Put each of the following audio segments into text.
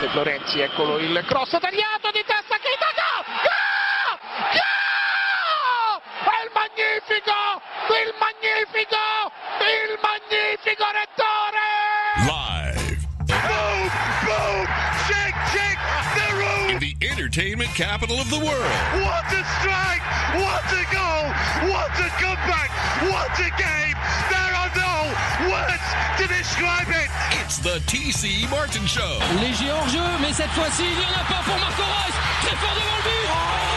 De Florenzi, eccolo il cross tagliato di testa gol! Gol! Gol! È il magnifico, il magnifico, il magnifico entertainment capital of the world. What a strike! What a goal! What a comeback! What a game! There are no words to describe it! It's the TC Martin Show. Léger hors jeu, mais cette fois-ci, il n'y en a pas pour Marco Reus. Très fort devant le but. C'est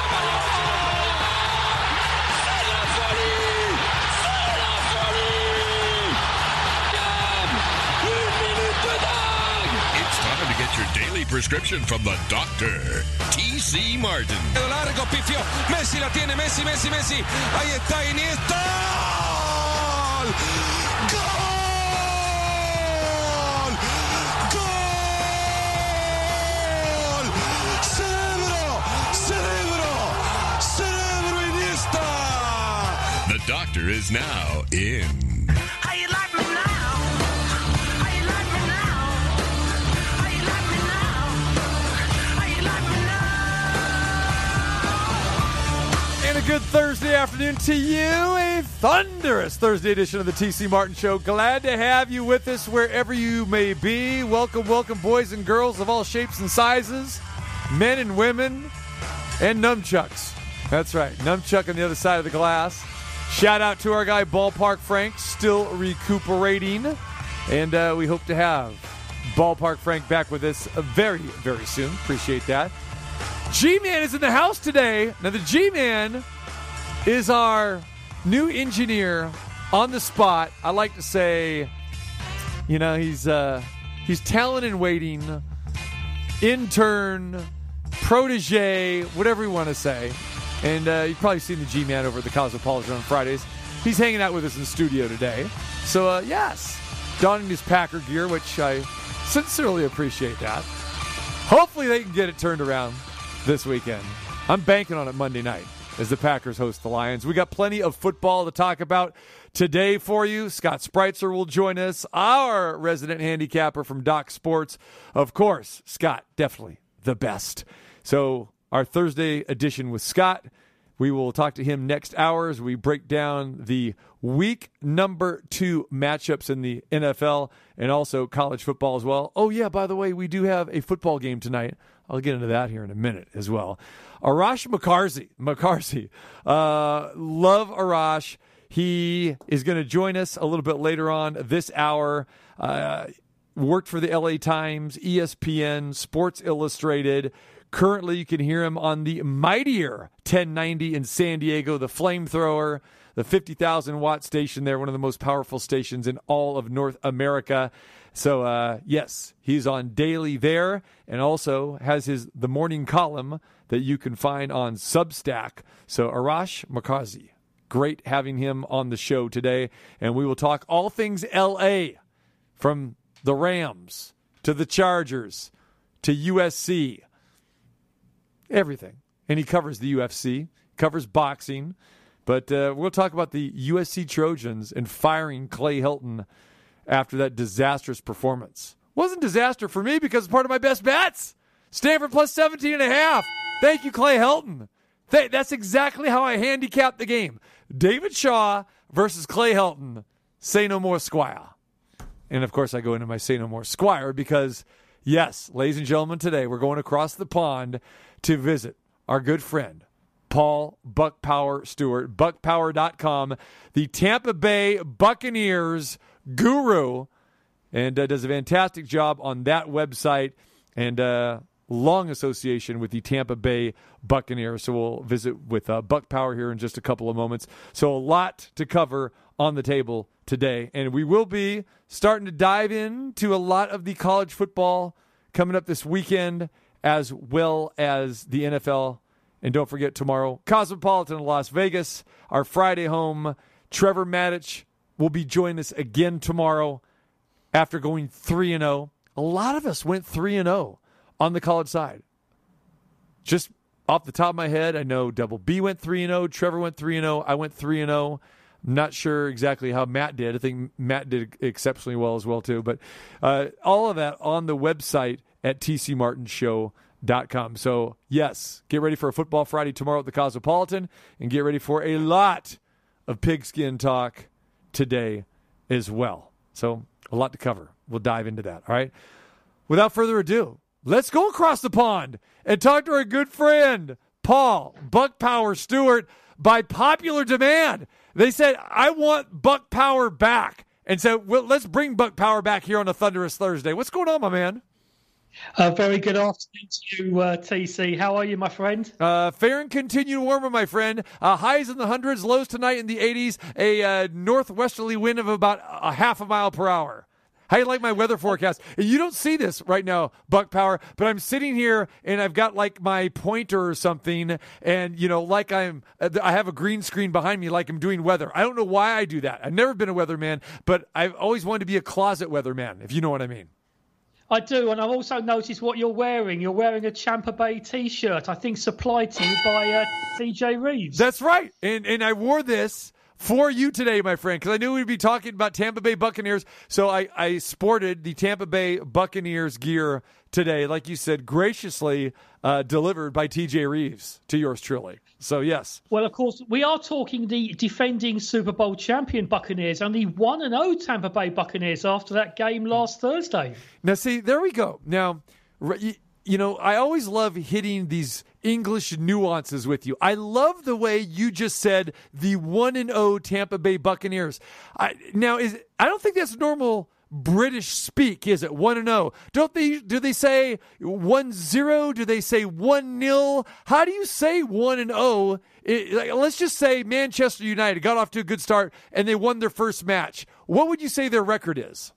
daily prescription from the doctor, TC Martin. largo, pifio. Messi la tiene, Messi, Messi, Messi. Ahí está Iniesta. ¡Gol! ¡Gol! ¡Gol! ¡Cerebro! ¡Cerebro! ¡Cerebro Iniesta! The doctor is now in. Good Thursday afternoon to you. A thunderous Thursday edition of the TC Martin Show. Glad to have you with us wherever you may be. Welcome, welcome, boys and girls of all shapes and sizes, men and women, and nunchucks. That's right, nunchuck on the other side of the glass. Shout out to our guy Ballpark Frank, still recuperating. And uh, we hope to have Ballpark Frank back with us very, very soon. Appreciate that. G Man is in the house today. Now, the G Man is our new engineer on the spot. I like to say, you know, he's uh, he's talent in waiting, intern, protege, whatever you want to say. And uh, you've probably seen the G Man over at the Cosmopolitan on Fridays. He's hanging out with us in the studio today. So, uh, yes, donning his Packer gear, which I sincerely appreciate that. Hopefully, they can get it turned around this weekend. I'm banking on it Monday night as the Packers host the Lions. We got plenty of football to talk about today for you. Scott Spritzer will join us, our resident handicapper from Doc Sports. Of course, Scott, definitely the best. So, our Thursday edition with Scott. We will talk to him next hour as we break down the week number two matchups in the NFL and also college football as well. Oh, yeah, by the way, we do have a football game tonight. I'll get into that here in a minute as well. Arash Markazi, Markazi, uh, love Arash. He is going to join us a little bit later on this hour. Uh, worked for the LA Times, ESPN, Sports Illustrated. Currently, you can hear him on the mightier 1090 in San Diego, the flamethrower, the 50,000 watt station there, one of the most powerful stations in all of North America. So, uh, yes, he's on daily there and also has his the morning column that you can find on Substack. So, Arash Markazi, great having him on the show today. And we will talk all things LA from the Rams to the Chargers to USC, everything. And he covers the UFC, covers boxing. But uh, we'll talk about the USC Trojans and firing Clay Helton after that disastrous performance. Wasn't disaster for me because it's part of my best bets. Stanford plus 17 and a half. Thank you, Clay Helton. Th- that's exactly how I handicapped the game. David Shaw versus Clay Helton. Say no more, Squire. And of course, I go into my say no more, Squire, because yes, ladies and gentlemen, today we're going across the pond to visit our good friend, Paul Buck Power Stewart, buckpower.com, the Tampa Bay Buccaneers guru, and uh, does a fantastic job on that website and uh, long association with the Tampa Bay Buccaneers. So we'll visit with uh, Buck Power here in just a couple of moments. So a lot to cover on the table today, and we will be starting to dive into a lot of the college football coming up this weekend, as well as the NFL. And don't forget tomorrow, Cosmopolitan Las Vegas, our Friday home. Trevor Maddich will be joining us again tomorrow after going 3 and 0. A lot of us went 3 and 0 on the college side. Just off the top of my head, I know Double B went 3 and 0, Trevor went 3 and 0, I went 3 and 0. I'm not sure exactly how Matt did. I think Matt did exceptionally well as well too. But uh, all of that on the website at tcmartinshow.com. So, yes, get ready for a football Friday tomorrow at the Cosmopolitan and get ready for a lot of pigskin talk today as well. So, a lot to cover. We'll dive into that. All right. Without further ado, let's go across the pond and talk to our good friend, Paul Buck Power Stewart. By popular demand, they said, I want Buck Power back. And so well, let's bring Buck Power back here on a Thunderous Thursday. What's going on, my man? A very good afternoon to you, uh, TC. How are you, my friend? Uh, fair and continue warmer, my friend. Uh, highs in the hundreds, lows tonight in the 80s. A uh, northwesterly wind of about a half a mile per hour. How you like my weather forecast? You don't see this right now, Buck Power, but I'm sitting here and I've got like my pointer or something, and you know, like I'm, uh, I have a green screen behind me, like I'm doing weather. I don't know why I do that. I've never been a weatherman, but I've always wanted to be a closet weatherman, if you know what I mean. I do, and I've also noticed what you're wearing. You're wearing a Tampa Bay T-shirt, I think supplied to you by uh, CJ Reeves. That's right. And and I wore this for you today, my friend, because I knew we'd be talking about Tampa Bay Buccaneers. So I, I sported the Tampa Bay Buccaneers gear today, like you said, graciously uh, delivered by TJ Reeves to yours truly. So yes. Well, of course, we are talking the defending Super Bowl champion Buccaneers and the 1 and 0 Tampa Bay Buccaneers after that game last Thursday. Now, see, there we go. Now, you know, I always love hitting these English nuances with you. I love the way you just said the one and zero Tampa Bay Buccaneers. I, now, is I don't think that's normal British speak, is it? One and zero. Don't they? Do they say one zero? Do they say one nil? How do you say one and zero? It- like, let's just say Manchester United got off to a good start and they won their first match. What would you say their record is?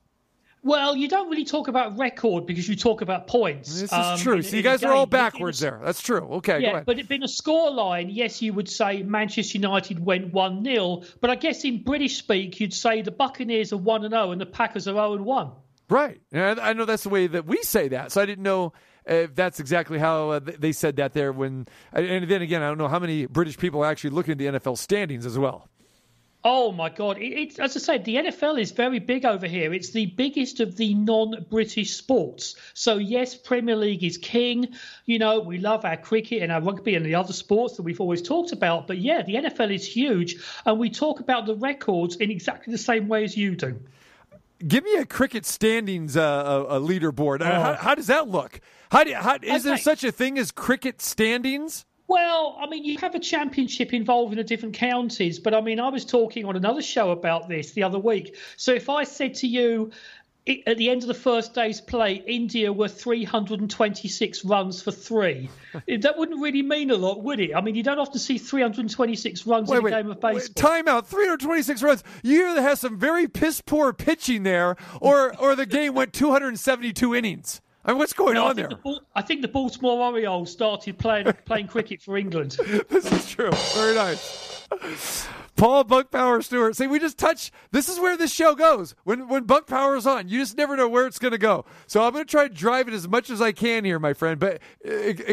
Well, you don't really talk about record because you talk about points. This is um, true. in- so you guys are all game. But if it backwards was- there. That's true. Okay, go Yeah, ahead. but it being a score line, yes, you would say Manchester United went 1 0. But I guess in British speak, you'd say the Buccaneers are 1 0 and the Packers are 0 1. Right. And I know that's the way that we say that. So I didn't know if that's exactly how uh, they said that there. When and then again, I don't know how many British people are actually looking at the NFL standings as well. Oh my God! It, it's as I said, the NFL is very big over here. It's the biggest of the non-British sports. So yes, Premier League is king. You know, we love our cricket and our rugby and the other sports that we've always talked about. But yeah, the NFL is huge, and we talk about the records in exactly the same way as you do. Give me a cricket standings uh, a, a leaderboard. Uh, how, how does that look? How, do, how is there such a thing as cricket standings? Well, I mean, you have a championship involving the different counties, but I mean, I was talking on another show about this the other week. So if I said to you, at the end of the first day's play, India were 326 runs for three, eh, that wouldn't really mean a lot, would it? I mean, you don't often see 326 runs in a game of baseball. Time out. 326 runs. You either have some very piss poor pitching there, or or the game went 272 innings. I mean, what's going No, on think there? the I think the Baltimore Orioles started playing playing cricket for England. this is true. Very nice. Paul Buck Power Stewart. See, we just touch. This is where this show goes. When when Buck Power is on, you just never know where it's going to go. So I'm going to try to drive it as much as I can here, my friend. But uh, uh,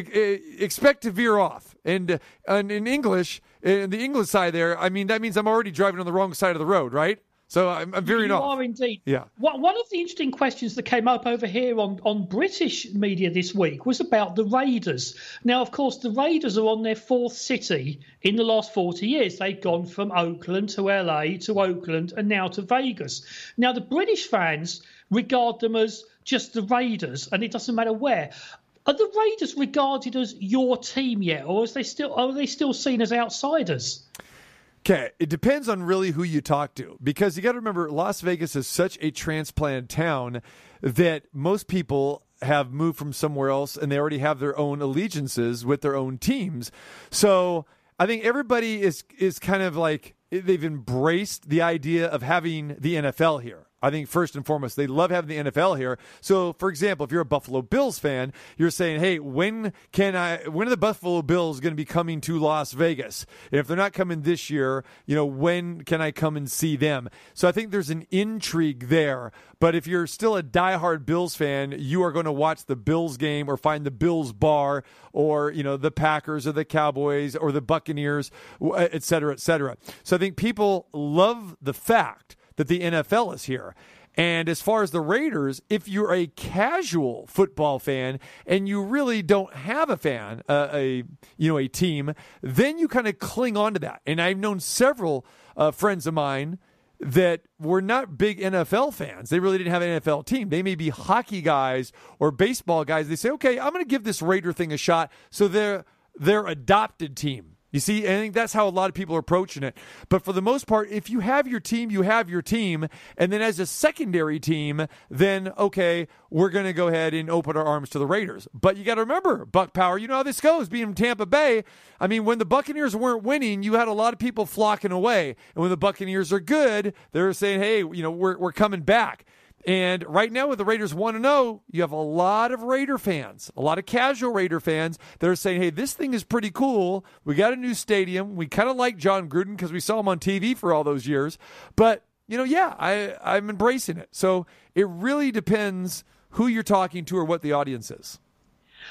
expect to veer off. And, uh, and in English, in the English side there, I mean that means I'm already driving on the wrong side of the road, right? So I'm, I'm veering you off. are indeed. Yeah. One one of the interesting questions that came up over here on, on British media this week was about the Raiders. Now, of course, the Raiders are on their fourth city in the last 40 years. They've gone from Oakland to LA to Oakland and now to Vegas. Now, the British fans regard them as just the Raiders, and it doesn't matter where. Are the Raiders regarded as your team yet, or is they still are they still seen as outsiders? Okay, it depends on really who you talk to because you got to remember Las Vegas is such a transplant town that most people have moved from somewhere else and they already have their own allegiances with their own teams. So I think everybody is is kind of like they've embraced the idea of having the NFL here. I think first and foremost, they love having the NFL here. So, for example, if you're a Buffalo Bills fan, you're saying, "Hey, when can I? When are the Buffalo Bills going to be coming to Las Vegas? And if they're not coming this year, you know, when can I come and see them?" So, I think there's an intrigue there. But if you're still a diehard Bills fan, you are going to watch the Bills game or find the Bills bar or you know the Packers or the Cowboys or the Buccaneers, et cetera, et cetera. So, I think people love the fact that the NFL is here. And as far as the Raiders, if you're a casual football fan and you really don't have a fan, uh, a you know a team, then you kind of cling on to that. And I've known several uh, friends of mine that were not big NFL fans. They really didn't have an NFL team. They may be hockey guys or baseball guys. They say, "Okay, I'm going to give this Raider thing a shot." So they're their adopted team. You see, I think that's how a lot of people are approaching it. But for the most part, if you have your team, you have your team. And then as a secondary team, then, okay, we're going to go ahead and open our arms to the Raiders. But you got to remember, Buck Power, you know how this goes, being in Tampa Bay. I mean, when the Buccaneers weren't winning, you had a lot of people flocking away. And when the Buccaneers are good, they're saying, hey, you know, we're, we're coming back. And right now, with the Raiders 1 0, you have a lot of Raider fans, a lot of casual Raider fans that are saying, hey, this thing is pretty cool. We got a new stadium. We kind of like Jon Gruden because we saw him on TV for all those years. But, you know, yeah, I, I'm embracing it. So it really depends who you're talking to or what the audience is.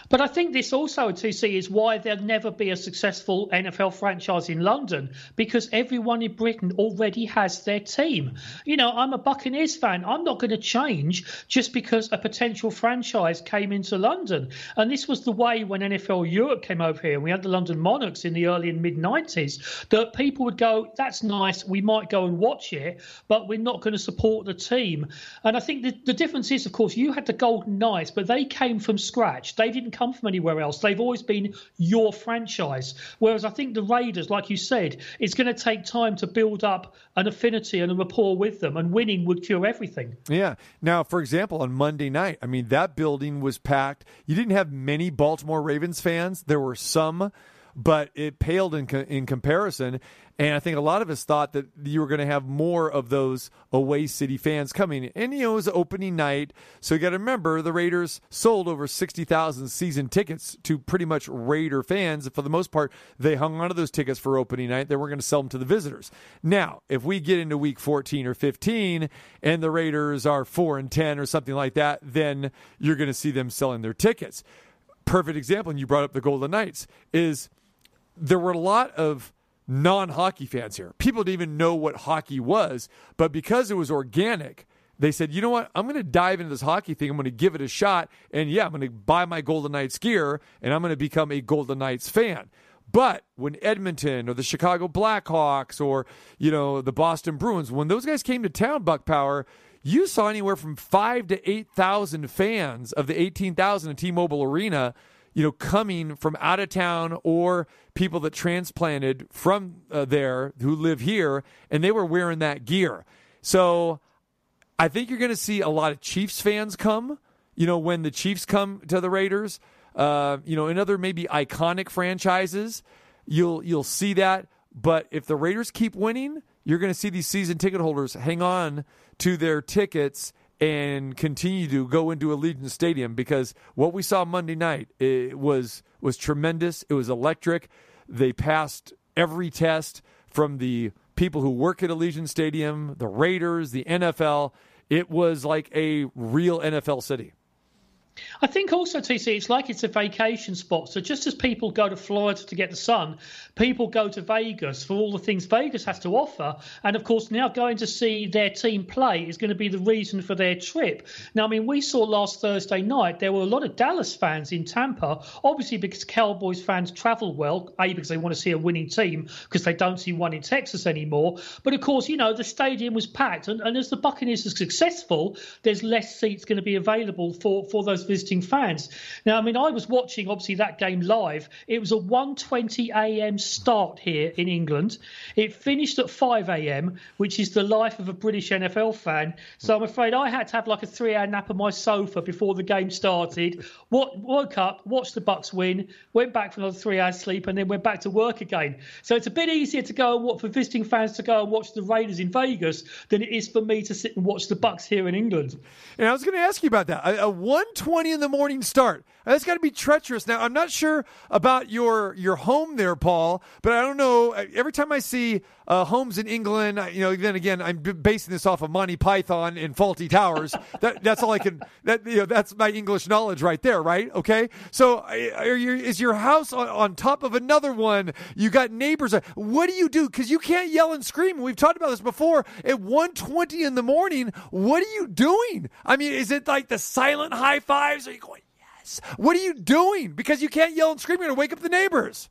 But I think this also, TC, is why there'll never be a successful NFL franchise in London because everyone in Britain already has their team. You know, I'm a Buccaneers fan. I'm not going to change just because a potential franchise came into London. And this was the way when NFL Europe came over here and we had the London Monarchs in the early and mid 90s that people would go, that's nice. We might go and watch it, but we're not going to support the team. And I think the, the difference is, of course, you had the Golden Knights, but they came from scratch. They didn't come from anywhere else. They've always been your franchise. Whereas I think the Raiders, like you said, it's going to take time to build up an affinity and a rapport with them, and winning would cure everything. Yeah. Now, for example, on Monday night, I mean, that building was packed. You didn't have many Baltimore Ravens fans. There were some, but it paled in, co- in comparison. And I think a lot of us thought that you were going to have more of those away city fans coming. And, you know, it was opening night. So you got to remember the Raiders sold over 60,000 season tickets to pretty much Raider fans. For the most part, they hung onto those tickets for opening night. They were going to sell them to the visitors. Now, if we get into week 14 or 15 and the Raiders are 4 and 10 or something like that, then you're going to see them selling their tickets. Perfect example, and you brought up the Golden Knights, is there were a lot of non hockey fans here. People didn't even know what hockey was, but because it was organic, they said, you know what? I'm going to dive into this hockey thing. I'm going to give it a shot. And yeah, I'm going to buy my Golden Knights gear and I'm going to become a Golden Knights fan. But when Edmonton or the Chicago Blackhawks or, you know, the Boston Bruins, when those guys came to town, Buck Power, you saw anywhere from five to 8,000 fans of the 18,000 in T Mobile Arena you know, coming from out of town or people that transplanted from uh, there who live here, and they were wearing that gear. So I think you're going to see a lot of Chiefs fans come. You know, when the Chiefs come to the Raiders, uh, you know, in other maybe iconic franchises, you'll you'll see that. But if the Raiders keep winning, you're going to see these season ticket holders hang on to their tickets and continue to go into Allegiant Stadium because what we saw Monday night was was tremendous. It was electric. They passed every test from the people who work at Allegiant Stadium, the Raiders, the NFL. It was like a real NFL city. I think also, TC, it's like it's a vacation spot. So just as people go to Florida to get the sun, people go to Vegas for all the things Vegas has to offer. And of course, now going to see their team play is going to be the reason for their trip. Now, I mean, we saw last Thursday night there were a lot of Dallas fans in Tampa, obviously because Cowboys fans travel well, A, because they want to see a winning team, because they don't see one in Texas anymore. But of course, you know, the stadium was packed. And, and as the Buccaneers are successful, there's less seats going to be available for, for those visiting fans. Now, I mean, I was watching obviously that game live. It was a 1:20 a.m. start here in England. It finished at 5 a.m., which is the life of a British NFL fan. So I'm afraid I had to have like a three-hour nap on my sofa before the game started. What woke up, watched the Bucks win, went back for another three hours sleep, and then went back to work again. So it's a bit easier to go and watch for visiting fans to go and watch the Raiders in Vegas than it is for me to sit and watch the Bucks here in England. And I was going to ask you about that. A, a 120 120 in the morning start. That's got to be treacherous. Now, I'm not sure about your your home there, Paul, but I don't know. Every time I see uh, homes in England, I- you know, then again, I'm b- basing this off of Monty Python and Fawlty Towers. that, that's all I can. That you know, that's my English knowledge right there, right? Okay. So, are you, is your house on, on top of another one? You got neighbors. What do you do? Because you can't yell and scream. We've talked about this before. At 1:20 in the morning, what are you doing? I mean, is it like the silent high fives? Are you going? What are you doing? Because you can't yell and scream. You're going to wake up the neighbors.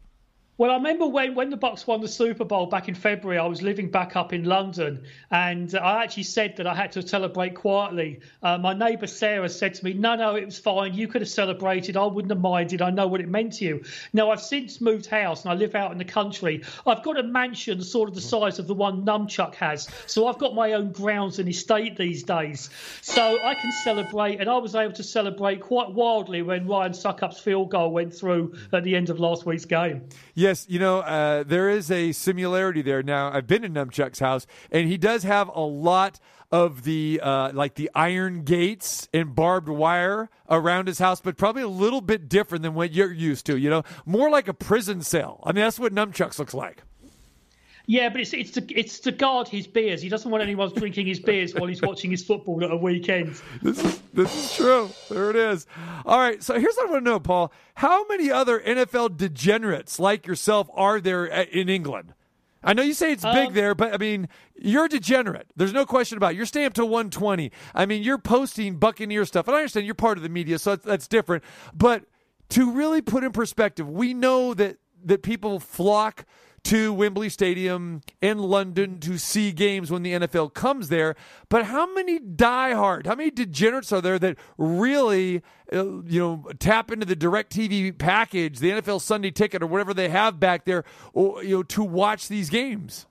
Well, I remember when, when the Bucks won the Super Bowl back in February, I was living back up in London, and I actually said that I had to celebrate quietly. Uh, my neighbour Sarah said to me, "No, no, it was fine. You could have celebrated. I wouldn't have minded. I know what it meant to you." Now I've since moved house and I live out in the country. I've got a mansion sort of the size of the one Numchuck has, so I've got my own grounds and estate these days, so I can celebrate. And I was able to celebrate quite wildly when Ryan Succop's field goal went through at the end of last week's game. Yes, you know, uh, there is a similarity there. Now, I've been in Numchuck's house, and he does have a lot of the uh, like the iron gates and barbed wire around his house, but probably a little bit different than what you're used to. You know, more like a prison cell. I mean, that's what Numchuck's looks like. Yeah, but it's it's to it's to guard his beers. He doesn't want anyone drinking his beers while he's watching his football at a weekend. This is this is true. There it is. All right. So here's what I want to know, Paul. How many other NFL degenerates like yourself are there in England? I know you say it's big Um, there, but I mean, you're a degenerate. There's no question about it. You're staying up to 120. I mean, you're posting Buccaneer stuff, and I understand you're part of the media, so that's, that's different. But to really put in perspective, we know that that people flock to Wembley Stadium in London to see games when the NFL comes there. But how many diehard, how many degenerates are there that really, uh, you know, tap into the DirecTV package, the NFL Sunday Ticket, or whatever they have back there, you know, to watch these games?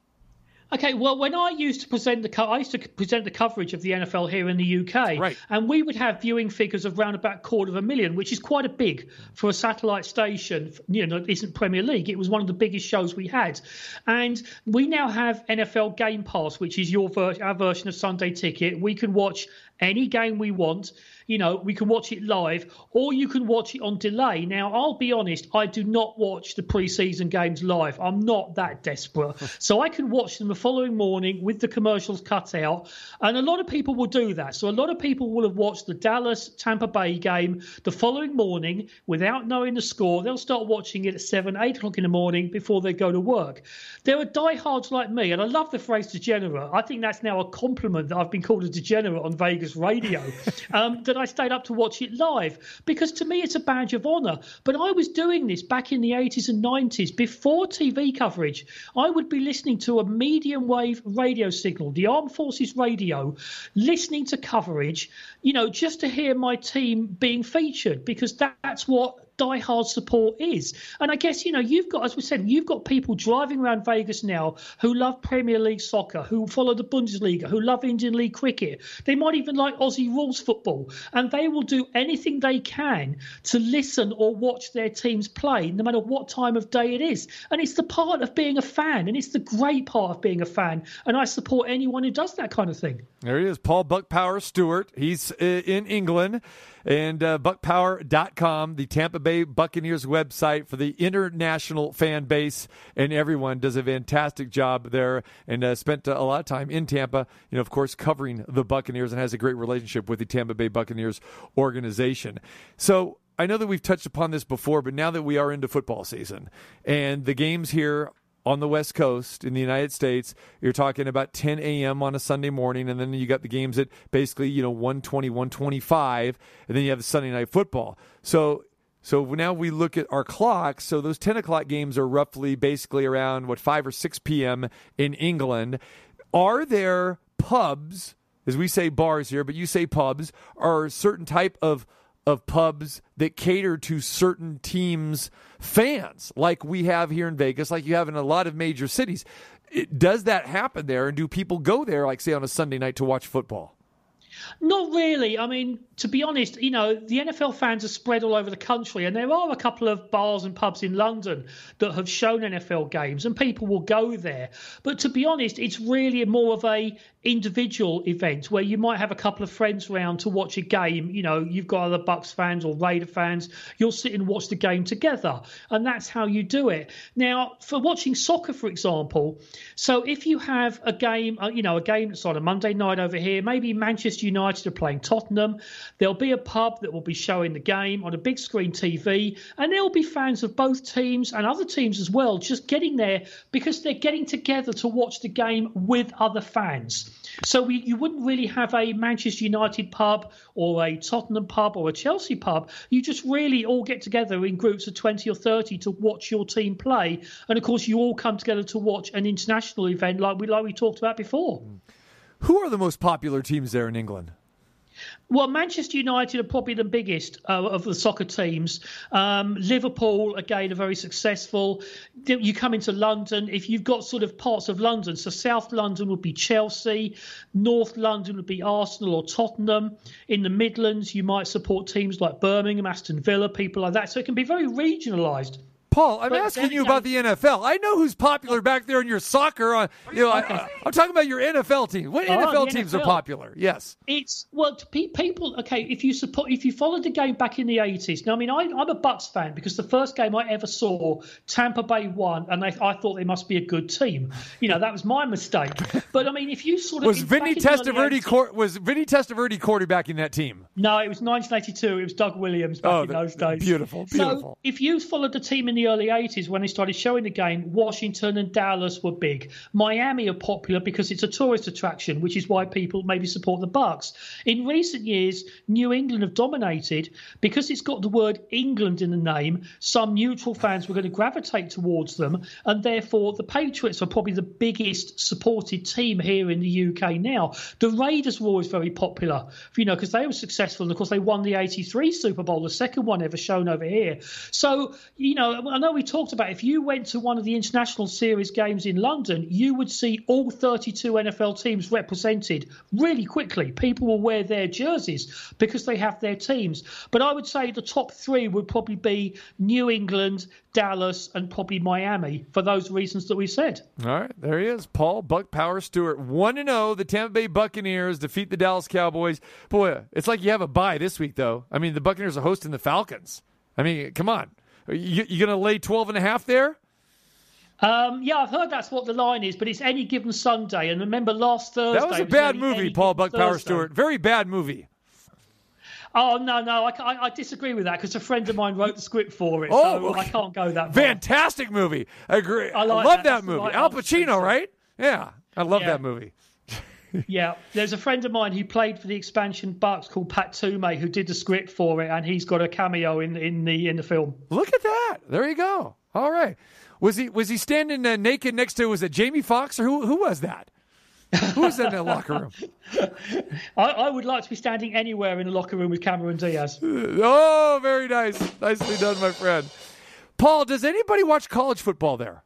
Okay, well, when I used to present the co- I used to present the coverage of the NFL here in the UK, Right. and we would have viewing figures of around about quarter of a million, which is quite a big for a satellite station. You know, isn't Premier League. It was one of the biggest shows we had, and we now have NFL Game Pass, which is your ver- our version of Sunday Ticket. We can watch any game we want. You know, we can watch it live, or you can watch it on delay. Now, I'll be honest, I do not watch the preseason games live. I'm not that desperate, so I can watch them the following morning with the commercials cut out. And a lot of people will do that. So a lot of people will have watched the Dallas Tampa Bay game the following morning without knowing the score. They'll start watching it at seven, eight o'clock in the morning before they go to work. There are diehards like me, and I love the phrase degenerate. I think that's now a compliment that I've been called a degenerate on Vegas radio. um, that I stayed up to watch it live because to me it's a badge of honour. But I was doing this back in the 80s and 90s before TV coverage. I would be listening to a medium wave radio signal, the Armed Forces radio, listening to coverage, you know, just to hear my team being featured because that, that's what diehard support is. And I guess, you know, you've got, as we said, you've got people driving around Vegas now who love Premier League soccer, who follow the Bundesliga, who love Indian League cricket. They might even like Aussie rules football. And they will do anything they can to listen or watch their teams play, no matter what time of day it is. And it's the part of being a fan, and it's the great part of being a fan. And I support anyone who does that kind of thing. There he is, Paul Buck Power Stewart. He's uh, in England. And uh, buckpower.com, the Tampa Bay Buccaneers website for the international fan base. And everyone does a fantastic job there and uh, spent a lot of time in Tampa, you know, of course, covering the Buccaneers and has a great relationship with the Tampa Bay Buccaneers organization. So I know that we've touched upon this before, but now that we are into football season and the games here on the West Coast in the United States, you're talking about 10 a.m. on a Sunday morning, and then you got the games at basically, you know, 120, 125, and then you have the Sunday night football. So so now we look at our clocks. So those 10 o'clock games are roughly basically around, what, 5 or 6 p.m. in England. Are there pubs, as we say bars here, but you say pubs, are a certain type of of pubs that cater to certain teams' fans, like we have here in Vegas, like you have in a lot of major cities. It, does that happen there? And do people go there, like say on a Sunday night, to watch football? Not really. I mean, to be honest, you know, the NFL fans are spread all over the country, and there are a couple of bars and pubs in London that have shown NFL games, and people will go there. But to be honest, it's really more of a individual events where you might have a couple of friends around to watch a game. You know, you've got other Bucks fans or Raider fans. You'll sit and watch the game together, and that's how you do it. Now, for watching soccer, for example, so if you have a game, uh, you know, a game that's on a Monday night over here, maybe Manchester United are playing Tottenham, there'll be a pub that will be showing the game on a big screen TV, and there'll be fans of both teams and other teams as well just getting there because they're getting together to watch the game with other fans. So we, you wouldn't really have a Manchester United pub or a Tottenham pub or a Chelsea pub. You just really all get together in groups of 20 or 30 to watch your team play. And of course, you all come together to watch an international event like we like we talked about before. Who are the most popular teams there in England? Well, Manchester United are probably the biggest uh, of the soccer teams. Um, Liverpool, again, are very successful. You come into London, if you've got sort of parts of London, so South London would be Chelsea, North London would be Arsenal or Tottenham. In the Midlands, you might support teams like Birmingham, Aston Villa, people like that. So it can be very regionalised. Paul, I'm But asking you about the NFL. I know who's popular back there in your soccer. Uh, On, you know, I, I'm talking about your NFL team. What Oh, NFL the teams are popular? Yes. It's well, people. Okay, if you support, if you followed the game back in the eighties. Now, I mean, I, I'm a Bucks fan because the first game I ever saw, Tampa Bay won, and they, I thought they must be a good team. You know, that was my mistake. But I mean, if you sort of Was Vinny the Testaverde 80s quar- was Vinny Testaverde quarterbacking that team? No, it was 1982. It was Doug Williams back Oh, in that- those days. beautiful, beautiful. So if you followed the team in the early 80s when they started showing the game, Washington and Dallas were big. Miami are popular because it's a tourist attraction, which is why people maybe support the Bucks. In recent years, New England have dominated because it's got the word England in the name. Some neutral fans were going to gravitate towards them, and therefore the Patriots are probably the biggest supported team here in the UK now. The Raiders were always very popular, you know, because they were successful, and of course they won the '83 Super Bowl, the second one ever shown over here. So, you know, I know we talked about if you went to one of the international series games in London, you would see all 32 NFL teams represented really quickly. People will wear their jerseys because they have their teams. But I would say the top three would probably be New England, Dallas, and probably Miami for those reasons that we said. All right, there he is, Paul Buck Power Stewart, one to oh. zero. The Tampa Bay Buccaneers defeat the Dallas Cowboys. Boy, it's like you have a bye this week, though. I mean, the Buccaneers are hosting the Falcons. I mean, come on, you, you going to lay 12 and a half there? Um, yeah, I've heard that's what the line is, but it's any given Sunday. And remember last Thursday. That was a bad only movie, any Paul Buck Power Stewart. Very bad movie. Oh no, no, I, I, I disagree with that because a friend of mine wrote the script for it, Oh, so okay. I can't go that far. Fantastic movie. I agree. I like love that. that, movie. right Al Pacino, right? Yeah, I love Yeah. that movie. Yeah, there's a friend of mine who played for the expansion Bucks called Pat Toomay who did the script for it, and he's got a cameo in in the in the film. Look at that. There you go. All right. Was he was he standing uh, naked next to was it Jamie Foxx or who who was that? Who was in that locker room? I, I would like to be standing anywhere in the locker room with Cameron Diaz. Oh, very nice. Nicely done, my friend. Paul, does anybody watch college football there?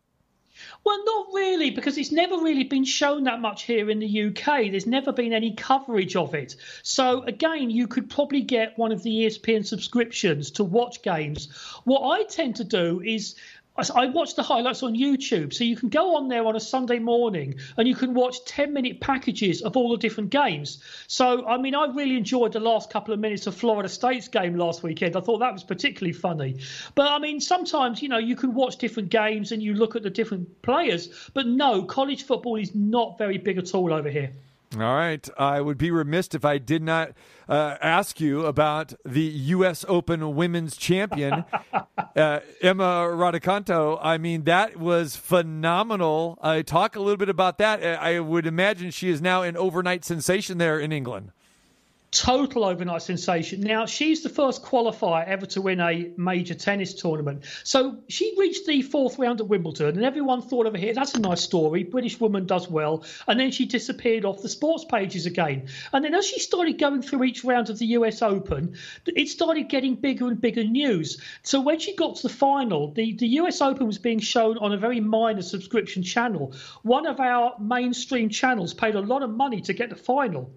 Well, not really, because it's never really been shown that much here in the UK. There's never been any coverage of it. So, again, you could probably get one of the ESPN subscriptions to watch games. What I tend to do is. I watch the highlights on YouTube, so you can go on there on a Sunday morning and you can watch 10 minute packages of all the different games. So, I mean, I really enjoyed the last couple of minutes of Florida State's game last weekend. I thought that was particularly funny. But, I mean, sometimes, you know, you can watch different games and you look at the different players. But no, college football is not very big at all over here. All right. I would be remiss if I did not uh, ask you about the U.S. Open Women's Champion, uh, Emma Raducanu. I mean, that was phenomenal. Uh, talk a little bit about that. I would imagine she is now an overnight sensation there in England. Total overnight sensation. Now, she's the first qualifier ever to win a major tennis tournament. So she reached the fourth round at Wimbledon, and everyone thought over here, that's a nice story. British woman does well. And then she disappeared off the sports pages again. And then as she started going through each round of the US Open, it started getting bigger and bigger news. So when she got to the final, the, the US Open was being shown on a very minor subscription channel. One of our mainstream channels paid a lot of money to get the final.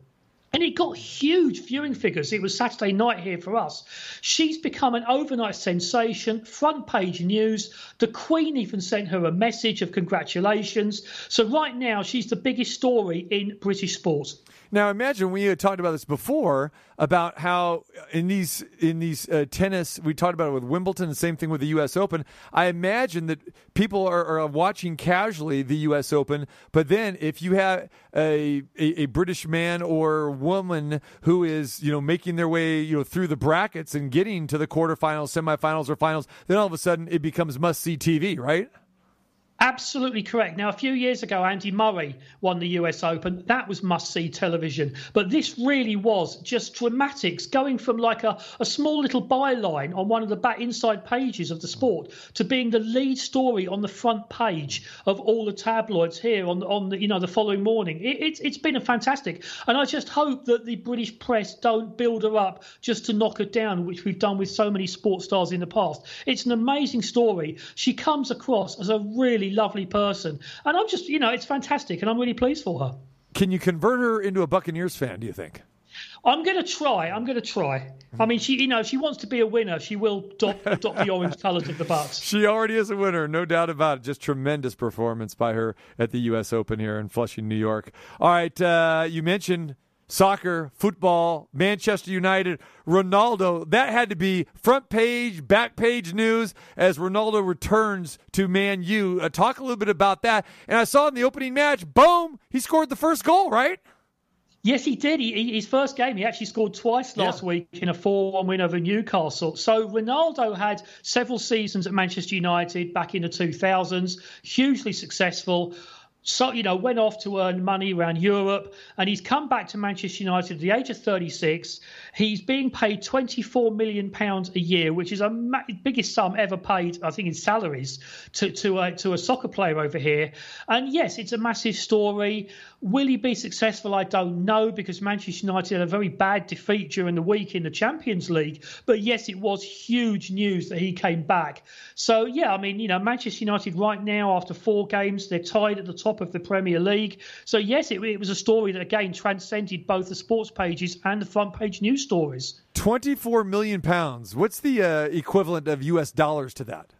And it got huge viewing figures. It was Saturday night here for us. She's become an overnight sensation, front page news. The Queen even sent her a message of congratulations. So, right now, she's the biggest story in British sport. Now imagine we had talked about this before about how in these in these uh, tennis we talked about it with Wimbledon the same thing with the U.S. Open. I imagine that people are, are watching casually the U.S. Open, but then if you have a, a a British man or woman who is you know making their way you know through the brackets and getting to the quarterfinals, semifinals, or finals, then all of a sudden it becomes must see TV, right? Absolutely correct. Now, a few years ago, Andy Murray won the US Open. That was must see television. But this really was just dramatics, going from like a, a small little byline on one of the back inside pages of the sport to being the lead story on the front page of all the tabloids here on, on the, you know, the following morning. It, it's it's been a fantastic. And I just hope that the British press don't build her up just to knock her down, which we've done with so many sports stars in the past. It's an amazing story. She comes across as a really lovely person. And I'm just, you know, it's fantastic. And I'm really pleased for her. Can you convert her into a Buccaneers fan? Do you think? I'm going to try. I'm going to try. I mean, she, you know, if she wants to be a winner, she will adopt, adopt the orange colours of the Bucks. She already is a winner, no doubt about it. Just tremendous performance by her at the U.S. Open here in Flushing, New York. All right, uh, you mentioned soccer, football, Manchester United, Ronaldo. That had to be front page, back page news as Ronaldo returns to Man U. Uh, talk a little bit about that. And I saw in the opening match, boom, he scored the first goal, right? Yes, he did. He, his first game, he actually scored twice last Yeah. week in a 4 1 win over Newcastle. So Ronaldo had several seasons at Manchester United back in the 2000s, hugely successful. So, you know, went off to earn money around Europe, and he's come back to Manchester United at the age of 36. He's being paid 24 million pounds a year, which is a ma- biggest sum ever paid, I think, in salaries to to a, to a soccer player over here. And yes, it's a massive story. Will he be successful? I don't know because Manchester United had a very bad defeat during the week in the Champions League. But yes, it was huge news that he came back. So yeah, I mean, you know, Manchester United right now after four games, they're tied at the top of the Premier League. So yes, it, it was a story that again transcended both the sports pages and the front page news stories. 24 million pounds. What's the uh, equivalent of U.S. dollars to that?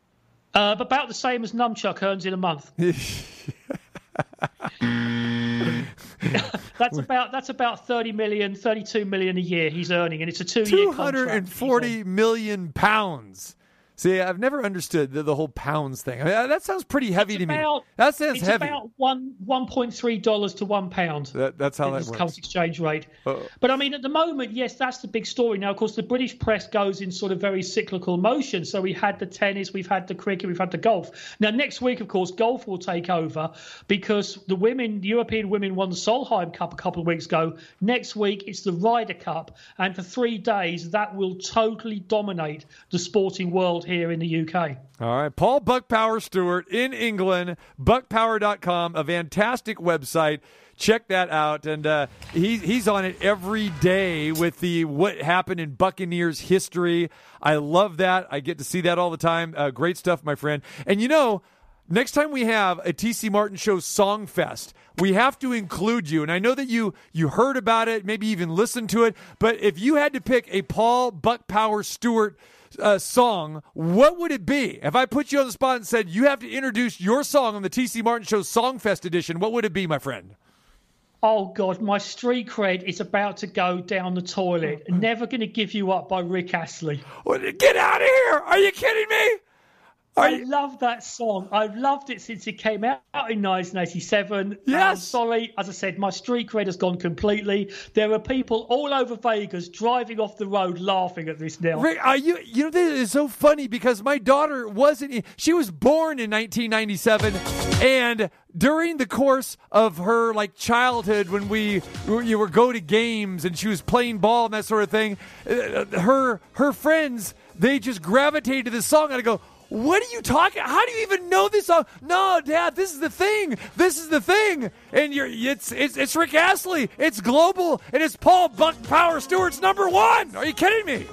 Uh, about the same as Numchuck earns in a month. that's about that's about 30 million, 32 million a year he's earning, and it's a two-year contract. Two and forty million pounds. See, I've never understood the, the whole pounds thing. I mean, that sounds pretty heavy It's to me. about- That sounds it's heavy. about one one point three dollars to one pound. That- that's how that works. current exchange rate. Uh-oh. But I mean, at the moment, yes, that's the big story. Now, of course, the British press goes in sort of very cyclical motion. So we had the tennis, we've had the cricket, we've had the golf. Now, next week, of course, golf will take over because the women, the European women, won the Solheim Cup a couple of weeks ago. Next week, it's the Ryder Cup, and for three days, that will totally dominate the sporting world here in the UK. All right, Paul Buck Power Stewart in England, buckpower.com, a fantastic website. Check that out, and uh, he's he's on it every day with the what happened in Buccaneers history. I love that. I get to see that all the time. Uh, great stuff, my friend. And you know, next time we have a TC Martin Show Song Fest, we have to include you. And I know that you you heard about it, maybe even listened to it. But if you had to pick a Paul Buck Power Stewart uh, song, what would it be? If I put you on the spot and said you have to introduce your song on the TC Martin Show Songfest edition, what would it be, my friend? Oh God, my street cred is about to go down the toilet. Never going to give you up by Rick Astley. Get out of here! Are you kidding me? I love that song. I've loved it since it came out in 1987. Yes. I'm sorry, as I said, my street cred has gone completely. There are people all over Vegas driving off the road laughing at this now. Rick, are you? You know this is so funny because my daughter wasn't. She was born in 1997, and during the course of her like childhood, when we you were go to games and she was playing ball and that sort of thing, uh, her her friends they just gravitated to this song, and I go. What are you talking? How do you even know this song? No, Dad, this is the thing. This is the thing. And you're it's it's it's Rick Astley. It's global and it's Paul Buck Power Stewart's number one. Are you kidding me?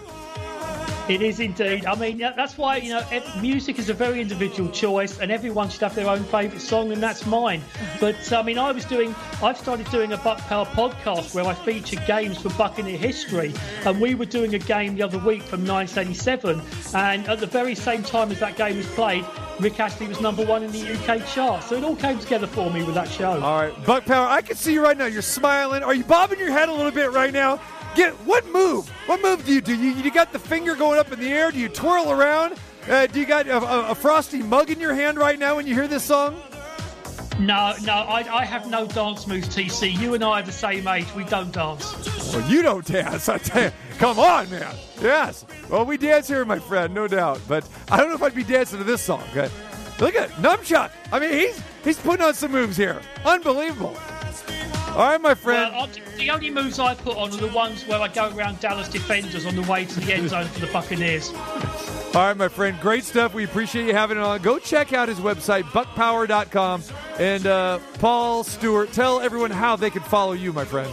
It is indeed. I mean, that's why you know music is a very individual choice, and everyone should have their own favourite song, and that's mine. But I mean, I was doing, I've started doing a Buck Power podcast where I feature games from Buccaneer history, and we were doing a game the other week from 1987, and at the very same time as that game was played, Rick Astley was number one in the UK chart. So it all came together for me with that show. All right, Buck Power. I can see you right now. You're smiling. Are you bobbing your head a little bit right now? Get what move? What move do you do? You, you got the finger going up in the air? Do you twirl around? Uh, do you got a, a, a frosty mug in your hand right now when you hear this song? No, no, I, I have no dance moves, TC. You and I are the same age. We don't dance. Well, you don't dance. I tell you. Come on, man. Yes. Well, we dance here, my friend, no doubt. But I don't know if I'd be dancing to this song. Okay? Look at Numchuck. I mean, he's he's putting on some moves here. Unbelievable. All right, my friend. Well, the only moves I put on are the ones where I go around Dallas defenders on the way to the end zone for the Buccaneers. All right, my friend. Great stuff. We appreciate you having it on. Go check out his website, buckpower.com. And uh, Paul Stewart, tell everyone how they can follow you, my friend.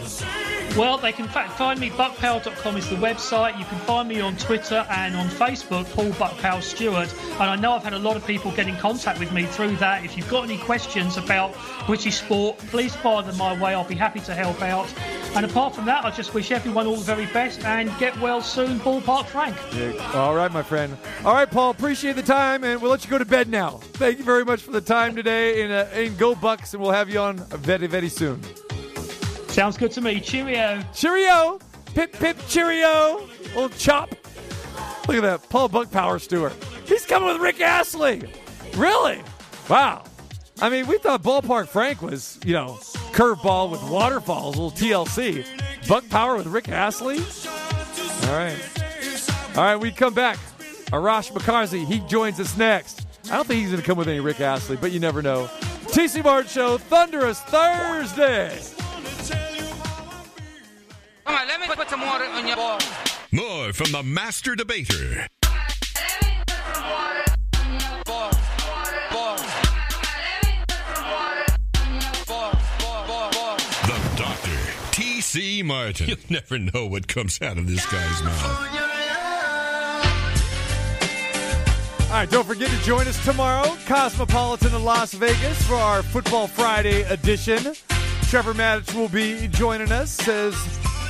Well, they can find me. Buckpower.com is the website. You can find me on Twitter and on Facebook, Paul Buckpower Stewart. And I know I've had a lot of people get in contact with me through that. If you've got any questions about British sport, please fire them my way. I'll be happy to help out. And apart from that, I just wish everyone all the very best and get well soon, Ballpark Frank. Yeah. All right, my friend. All right, Paul. Appreciate the time, and we'll let you go to bed now. Thank you very much for the time today. And, uh, go Bucks, and we'll have you on very, very soon. Sounds good to me. Cheerio. Cheerio. Pip, pip, cheerio. Old chop. Look at that. Paul Buck Power Stewart. He's coming with Rick Astley. Really? Wow. I mean, we thought Ballpark Frank was, you know, curveball with waterfalls, little TLC. Buck Power with Rick Astley? All right. All right, we come back. Arash Markazi, he joins us next. I don't think he's going to come with any Rick Astley, but you never know. TC Martin Show, Thunderous Thursday. Come on, let me put some water on your ball. More from the master debater. The doctor, T.C. Martin. You never know what comes out of this guy's mouth. All right, don't forget to join us tomorrow, Cosmopolitan in Las Vegas, for our Football Friday edition. Trevor Maddich will be joining us, as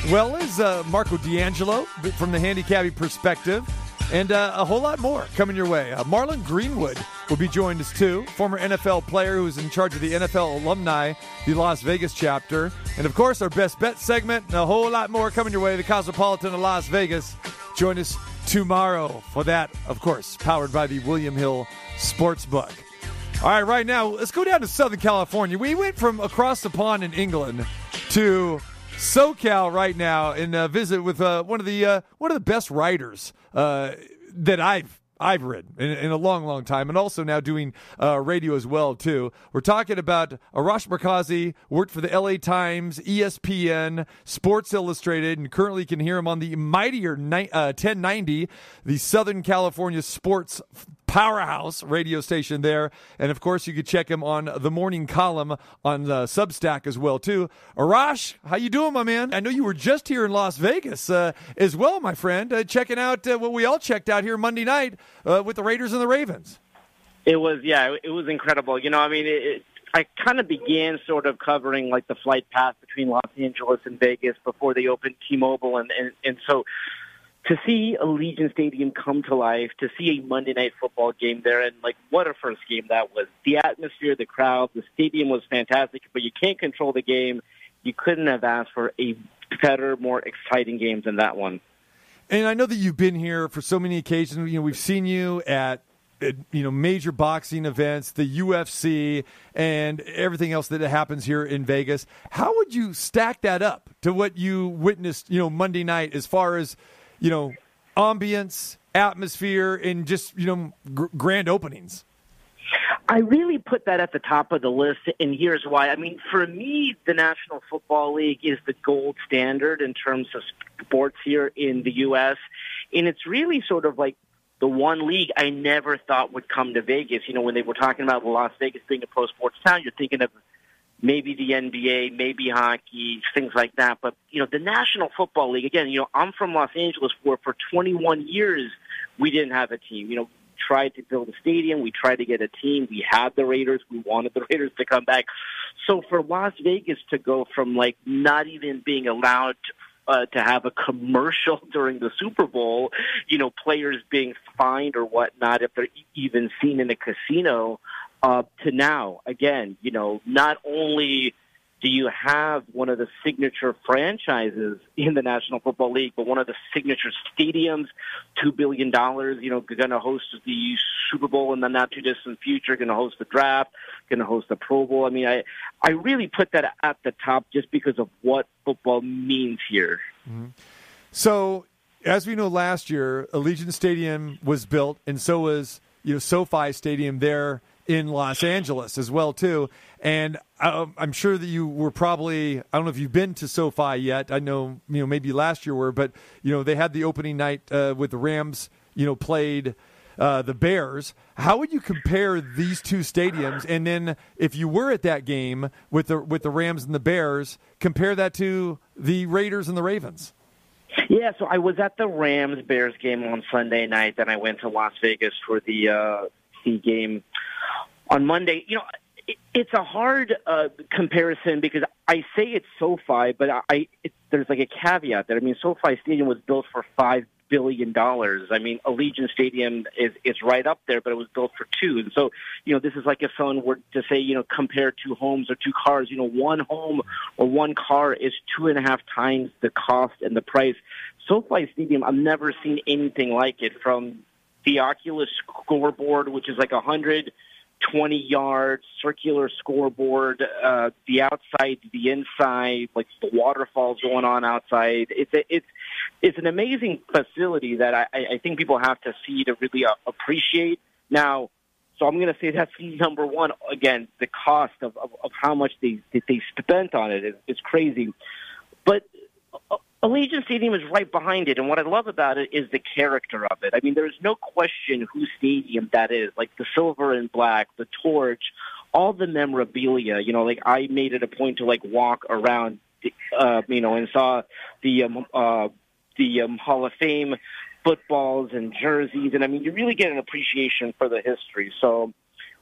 well as uh, Marco D'Angelo from the handicapping perspective, and uh, a whole lot more coming your way. Uh, Marlon Greenwood will be joining us too, former NFL player who is in charge of the NFL alumni, the Las Vegas chapter, and of course our best bet segment, and a whole lot more coming your way. The Cosmopolitan of Las Vegas. Join us tomorrow for that, of course, powered by the William Hill Sportsbook. All right, right now, let's go down to Southern California. We went from across the pond in England to SoCal right now and uh, visit with uh, one of the uh, one of the best writers uh, that I've I've read in, in a long, long time, and also now doing uh, radio as well too. We're talking about Arash Markazi, worked for the L.A. Times, ESPN, Sports Illustrated, and currently can hear him on the mightier ni- uh, 1090, the Southern California sports powerhouse radio station there. And of course, you could check him on the morning column on uh, Substack as well too. Arash, how you doing, my man? I know you were just here in Las Vegas uh, as well, my friend, uh, checking out uh, what we all checked out here Monday night uh, with the Raiders and the Ravens. It was, yeah, it was incredible. You know, I mean, it, it, I kind of began sort of covering like the flight path between Los Angeles and Vegas before they opened T-Mobile, and and, and so to see Allegiant Stadium come to life, to see a Monday night football game there, and like what a first game that was. The atmosphere, the crowd, the stadium was fantastic, but you can't control the game. You couldn't have asked for a better, more exciting game than that one. And I know that you've been here for so many occasions. You know, we've seen you at, you know major boxing events, the UFC, and everything else that happens here in Vegas. How would you stack that up to what you witnessed, you know, Monday night as far as you know, ambience, atmosphere, and just you know, gr- grand openings? I really put that at the top of the list, and here's why. I mean, for me, the National Football League is the gold standard in terms of sports here in the U.S., and it's really sort of like the one league I never thought would come to Vegas. You know, when they were talking about Las Vegas being a pro sports town, you're thinking of maybe the NBA, maybe hockey, things like that. But, you know, the National Football League, again, you know, I'm from Los Angeles where for 21 years we didn't have a team. You know, tried to build a stadium. We tried to get a team. We had the Raiders. We wanted the Raiders to come back. So for Las Vegas to go from like not even being allowed uh, to have a commercial during the Super Bowl, you know, players being fined or whatnot if they're even seen in a casino, uh, to now, again, you know, not only do you have one of the signature franchises in the National Football League, but one of the signature stadiums, two billion dollars, you know, going to host the Super Bowl in the not too distant future, going to host the draft, going to host the Pro Bowl. I mean, I I really put that at the top just because of what football means here. Mm-hmm. So, as we know, last year Allegiant Stadium was built, and so was you know SoFi Stadium there in Los Angeles as well too. And I, I'm sure that you were probably I don't know if you've been to SoFi yet. I know you know maybe last year were, but you know they had the opening night uh, with the Rams. You know played. Uh, the Bears. How would you compare these two stadiums? And then, if you were at that game with the with the Rams and the Bears, compare that to the Raiders and the Ravens. Yeah, so I was at the Rams Bears game on Sunday night, then I went to Las Vegas for the uh, the game on Monday. You know, it, it's a hard uh, comparison because I say it's SoFi, but I it, there's like a caveat that I mean, SoFi Stadium was built for five billion dollars. I mean, Allegiant Stadium is is right up there, but it was built for two. And so, you know, this is like if someone were to say, you know, compare two homes or two cars. You know, one home or one car is two and a half times the cost and the price. SoFi Stadium, I've never seen anything like it. From the Oculus scoreboard, which is like a hundred 20 yard circular scoreboard, uh, the outside, the inside, like the waterfalls going on outside. It's a, it's it's an amazing facility that I, I think people have to see to really uh, appreciate. Now, so I'm going to say that's number one. Again, the cost of, of, of how much they they spent on it is, is crazy, but. Allegiant Stadium is right behind it, and what I love about it is the character of it. I mean, there's no question whose stadium that is. Like the silver and black, the torch, all the memorabilia. You know, like I made it a point to like walk around, uh, you know, and saw the um, uh, the um, Hall of Fame footballs and jerseys, and I mean, you really get an appreciation for the history. So,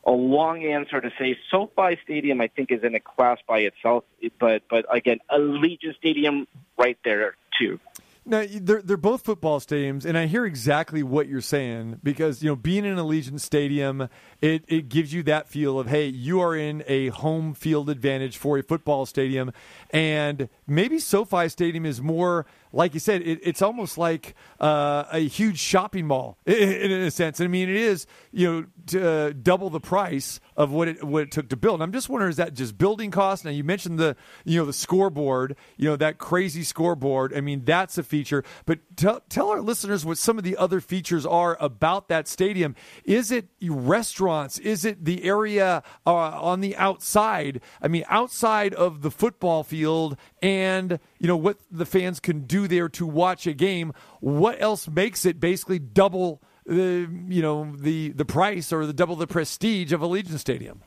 a long answer to say SoFi Stadium, I think, is in a class by itself. But but again, Allegiant Stadium, right there too. Now they're they're both football stadiums, and I hear exactly what you're saying because you know being in an Allegiant Stadium, it it gives you that feel of hey, you are in a home field advantage for a football stadium, and maybe SoFi Stadium is more like you said, it, it's almost like uh, a huge shopping mall in, in a sense. I mean, it is you know uh, double the price of what it what it took to build. I'm just wondering, is that just building costs? Now you mentioned the you know the scoreboard, you know that crazy scoreboard. I mean, that's a feature. But tell tell our listeners what some of the other features are about that stadium. Is it restaurants? Is it the area uh, on the outside? I mean, outside of the football field, and you know what the fans can do there to watch a game. What else makes it basically double? the you know the the price or the double the prestige of Allegiant Stadium.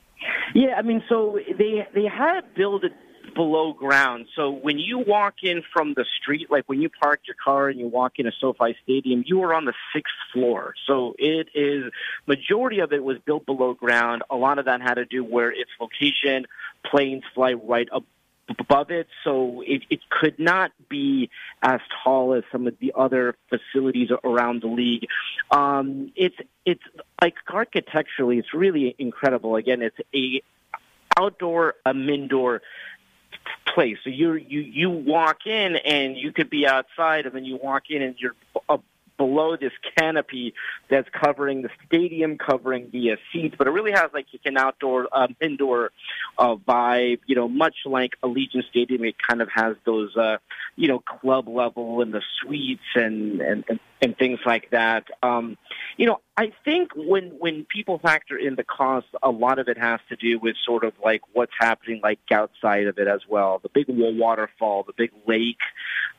Yeah, I mean, so they they had built it below ground. So when you walk in from the street, like when you park your car and you walk in a SoFi Stadium, you are on the sixth floor. So it is majority of it was built below ground. A lot of that had to do where its location. Planes fly right up above it, so it, it could not be as tall as some of the other facilities around the league. Um, it's it's like architecturally, it's really incredible. Again, it's a outdoor, um, indoor place. So you you you walk in and you could be outside, and then you walk in and you're below this canopy that's covering the stadium, covering the uh, seats, but it really has like an outdoor, um, indoor uh, vibe. You know, much like Allegiant Stadium, it kind of has those, uh, you know, club level and the suites and and and, things like that. Um, you know, I think when when people factor in the cost, a lot of it has to do with sort of like what's happening like outside of it as well. The big waterfall, the big lake.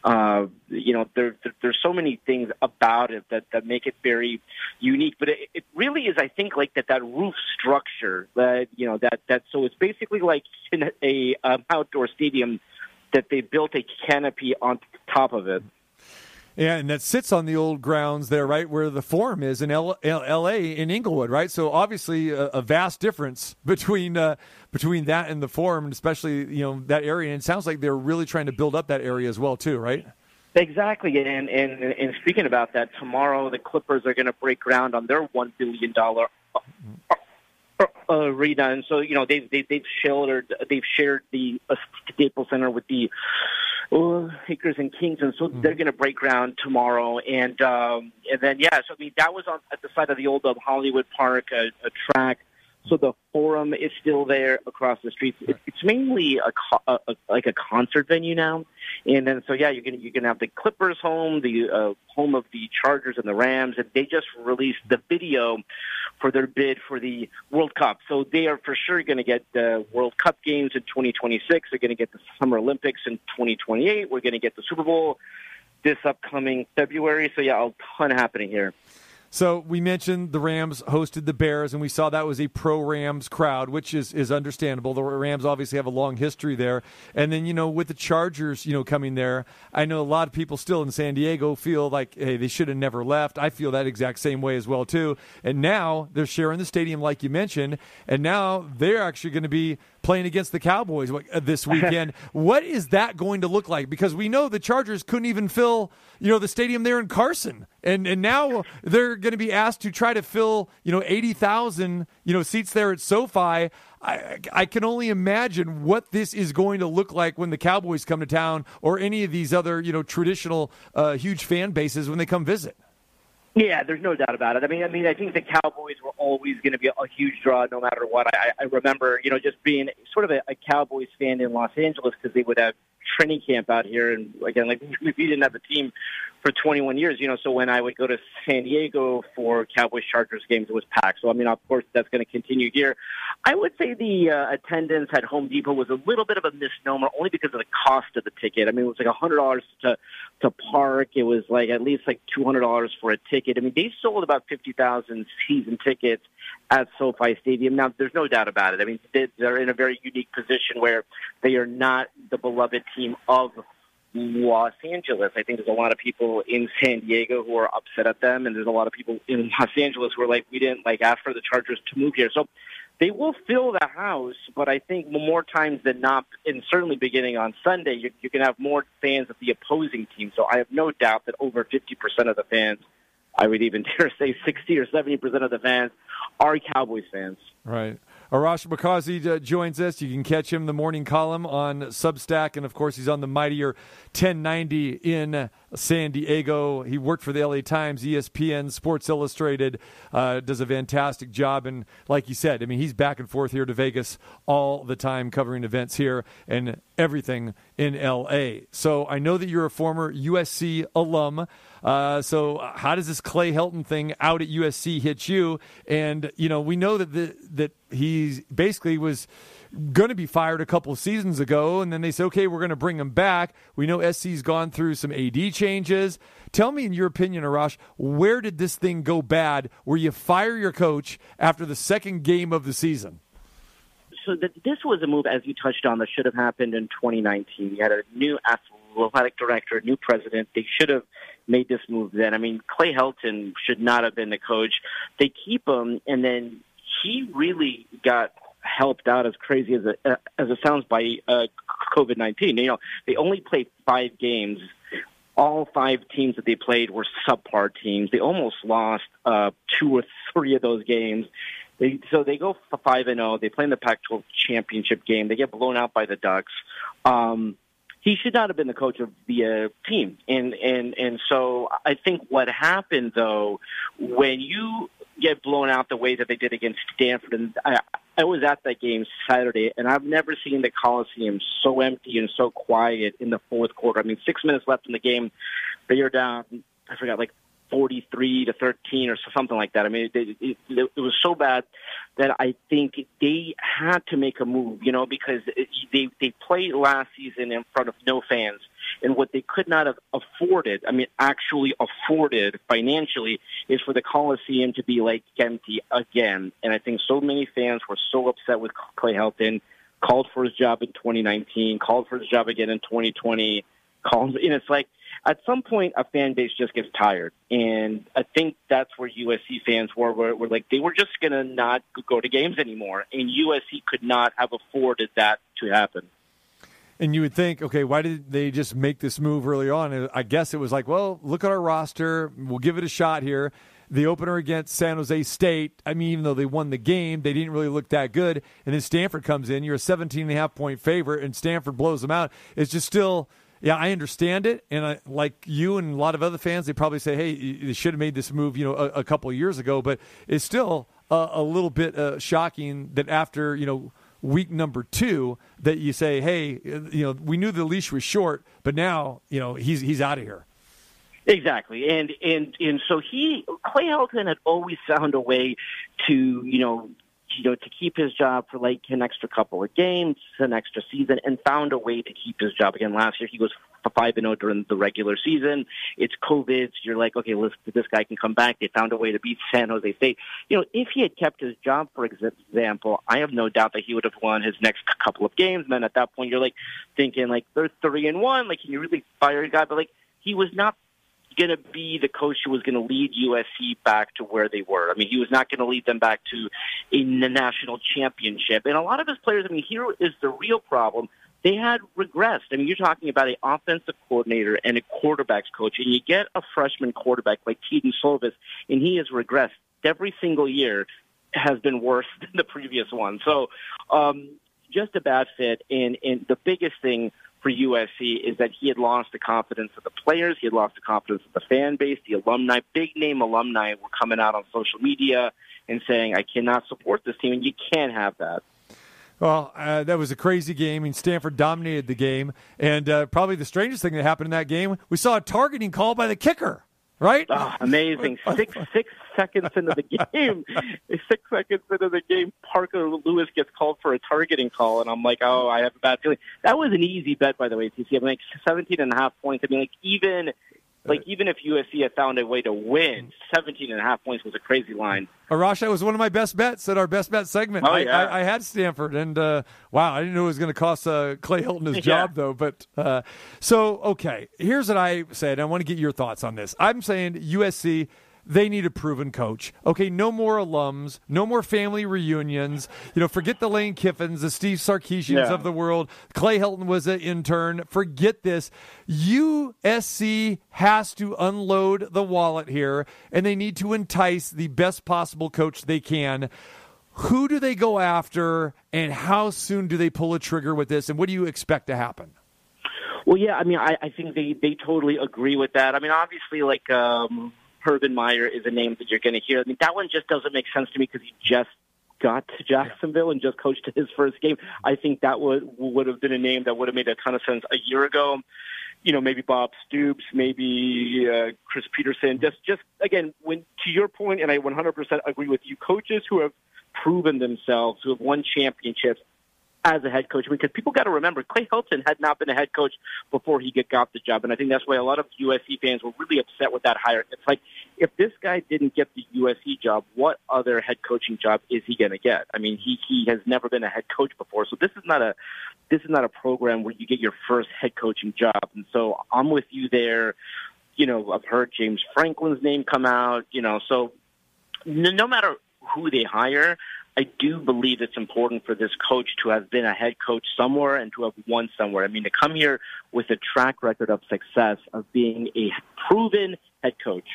Uh, you know, there, there there's so many things about it that that make it very unique. But it, it really is, I think, like that that roof structure. That you know that that so it's basically like in a um, outdoor stadium that they built a canopy on top of it. Yeah, and that sits on the old grounds there, right where the Forum is in L- L- L.A. in Inglewood, right? So obviously a, a vast difference between uh, between that and the Forum, and especially you know that area. And it sounds like they're really trying to build up that area as well, too, right? Exactly, and and and speaking about that, tomorrow the Clippers are going to break ground on their one billion dollar arena, and so you know they've they've, they've shared they've shared the uh, Staples Center with the uh, Lakers and Kings, and so they're going to break ground tomorrow, and um, and then yeah, so I mean that was on at the side of the old um, Hollywood Park, a, a track. So the forum is still there across the street. It, it's mainly a, co- a like a concert venue now, and then so yeah, you're gonna you're gonna have the Clippers home, the uh, home of the Chargers and the Rams, and they just released the video for their bid for the World Cup. So they are for sure going to get the World Cup games in 2026. They're going to get the Summer Olympics in 2028. We're going to get the Super Bowl this upcoming February. So yeah, a ton happening here. So we mentioned the Rams hosted the Bears, and we saw that was a pro Rams crowd, which is is understandable. The Rams obviously have a long history there, and then you know with the Chargers, you know coming there, I know a lot of people still in San Diego feel like hey they should have never left. I feel that exact same way as well too. And now they're sharing the stadium like you mentioned, and now they're actually going to be playing against the Cowboys uh, this weekend. what is that going to look like? Because we know the Chargers couldn't even fill, you know, the stadium there in Carson, and and now they're going to be asked to try to fill, you know, eighty thousand, you know, seats there at SoFi. I, I can only imagine what this is going to look like when the Cowboys come to town, or any of these other, you know, traditional uh, huge fan bases when they come visit. Yeah, there's no doubt about it. I mean, I mean, I think the Cowboys were always going to be a huge draw, no matter what. I, I remember, you know, just being sort of a, a Cowboys fan in Los Angeles because they would have training camp out here, and again, like we didn't have a team for 21 years, you know. So when I would go to San Diego for Cowboys Chargers games, it was packed. So I mean, of course, that's going to continue here. I would say the uh, attendance at Home Depot was a little bit of a misnomer, only because of the cost of the ticket. I mean, it was like hundred dollars to to park. It was like at least like two hundred dollars for a ticket. I mean, they sold about fifty thousand season tickets at SoFi Stadium. Now, there's no doubt about it. I mean, they- they're in a very unique position where they are not the beloved team of Los Angeles. I think there's a lot of people in San Diego who are upset at them, and there's a lot of people in Los Angeles who are like, we didn't like ask for the Chargers to move here. So they will fill the house, but I think more times than not, and certainly beginning on Sunday, you, you can have more fans of the opposing team. So I have no doubt that over 50% of the fans, I would even dare say 60 or 70% of the fans, are Cowboys fans. Right. Arash Markazi uh, joins us. You can catch him the morning column on Substack, and of course, he's on the mightier 1090 in San Diego. He worked for the LA Times, ESPN, Sports Illustrated. Uh, does a fantastic job, and like you said, I mean, he's back and forth here to Vegas all the time, covering events here and everything in LA. So I know that you're a former USC alum. Uh, so how does this Clay Helton thing out at USC hit you? And you know, we know that the, that he basically was going to be fired a couple of seasons ago, and then they said, okay, we're going to bring him back. We know SC's gone through some AD changes. Tell me, in your opinion, Arash, where did this thing go bad? Where you fire your coach after the second game of the season? so th- this was a move, as you touched on, that should have happened in 2019. You had a new athletic director, a new president. They should have made this move then. I mean, Clay Helton should not have been the coach. They keep him, and then he really got helped out as crazy as it, uh, as it sounds by uh, COVID 19. You know, they only played five games. All five teams that they played were subpar teams. They almost lost uh, two or three of those games. They, so they go five and zero. They play in the Pac-12 championship game. They get blown out by the Ducks. Um, he should not have been the coach of the uh, team, and and and so I think what happened though, when you get blown out the way that they did against Stanford, and I, I was at that game Saturday, and I've never seen the Coliseum so empty and so quiet in the fourth quarter. I mean, six minutes left in the game, they are down. I forgot, like 43 to 13 or something like that. I mean, it, it, it, was so bad that I think they had to make a move, you know, because it, they they played last season in front of no fans, and what they could not have afforded, I mean, actually afforded financially, is for the Coliseum to be like empty again. And I think so many fans were so upset with Clay Helton, called for his job in 2019, called for his job again in 2020, called, and it's like at some point a fan base just gets tired, and I think that's where USC fans were. Were, like they were just going to not go to games anymore, and USC could not have afforded that to happen. And you would think, okay, why did they just make this move early on? I guess it was like, well, look at our roster. We'll give it a shot here. The opener against San Jose State, I mean, even though they won the game, they didn't really look that good. And then Stanford comes in. You're a 17 and a half point favorite, and Stanford blows them out. It's just still, yeah, I understand it. And I, like you and a lot of other fans, they probably say, hey, they should have made this move, you know, a, a couple of years ago. But it's still a, a little bit uh, shocking that after, you know, week number two that you say, hey, you know, we knew the leash was short, but now, you know, he's he's out of here. Exactly, and and and so he Clay Helton had always found a way to you know you know to keep his job for like an extra couple of games, an extra season, and found a way to keep his job. Again, last year he was five and zero during the regular season. It's COVID. So you're like, okay, listen, this guy can come back. They found a way to beat San Jose State. You know, if he had kept his job, for example, I have no doubt that he would have won his next couple of games. And then at that point, you're like thinking, like they're three and one. Like, can you really fire a guy? But like, he was not going to be the coach who was going to lead USC back to where they were. I mean, he was not going to lead them back to a national championship. And a lot of his players, I mean, here is the real problem. They had regressed. I mean, you're talking about an offensive coordinator and a quarterbacks coach, and you get a freshman quarterback like Kedon Slovis, and he has regressed every single year has been worse than the previous one. So, um, just a bad fit. And, and the biggest thing for USC is that he had lost the confidence of the players. He had lost the confidence of the fan base, the alumni, big name alumni were coming out on social media and saying, I cannot support this team. And you can't have that. Well, uh, that was a crazy game. Mean, Stanford dominated the game. And uh, probably the strangest thing that happened in that game, we saw a targeting call by the kicker, right? Oh, amazing. Six, six seconds into the game, six seconds into the game, Parker Lewis gets called for a targeting call. And I'm like, oh, I have a bad feeling. That was an easy bet, by the way, TC. I mean, like 17 and a half points. I mean, like even like even if USC had found a way to win, 17 and a half points was a crazy line. Arash, that was one of my best bets at our best bet segment. Oh, yeah. I, I, I had Stanford, and uh, wow, I didn't know it was going to cost uh, Clay Helton his job, Yeah. though. But uh, so, okay, here's what I said. I want to get your thoughts on this. I'm saying USC. They need a proven coach. Okay, no more alums, no more family reunions. You know, forget the Lane Kiffins, the Steve Sarkisians Yeah. of the world. Clay Helton was an intern. Forget this. USC has to unload the wallet here, and they need to entice the best possible coach they can. Who do they go after, and how soon do they pull a trigger with this, and what do you expect to happen? Well, yeah, I mean, I, I think they they totally agree with that. I mean, obviously, like um, Urban Meyer is a name that you're going to hear. I mean, that one just doesn't make sense to me because he just got to Jacksonville and just coached his first game. I think that would would have been a name that would have made a ton of sense a year ago. You know, maybe Bob Stoops, maybe uh, Chris Petersen. Just, just again, when to your point, and I 100% agree with you. Coaches who have proven themselves, who have won championships, as a head coach because people got to remember Clay Helton had not been a head coach before he got the job, and I think that's why a lot of USC fans were really upset with that hire. It's like if this guy didn't get the USC job, what other head coaching job is he going to get? I mean, he he has never been a head coach before, so this is not a this is not a program where you get your first head coaching job, and so I'm with you there. You know, I've heard James Franklin's name come out. You know, so no matter who they hire, I do believe it's important for this coach to have been a head coach somewhere and to have won somewhere. I mean, to come here with a track record of success of being a proven head coach.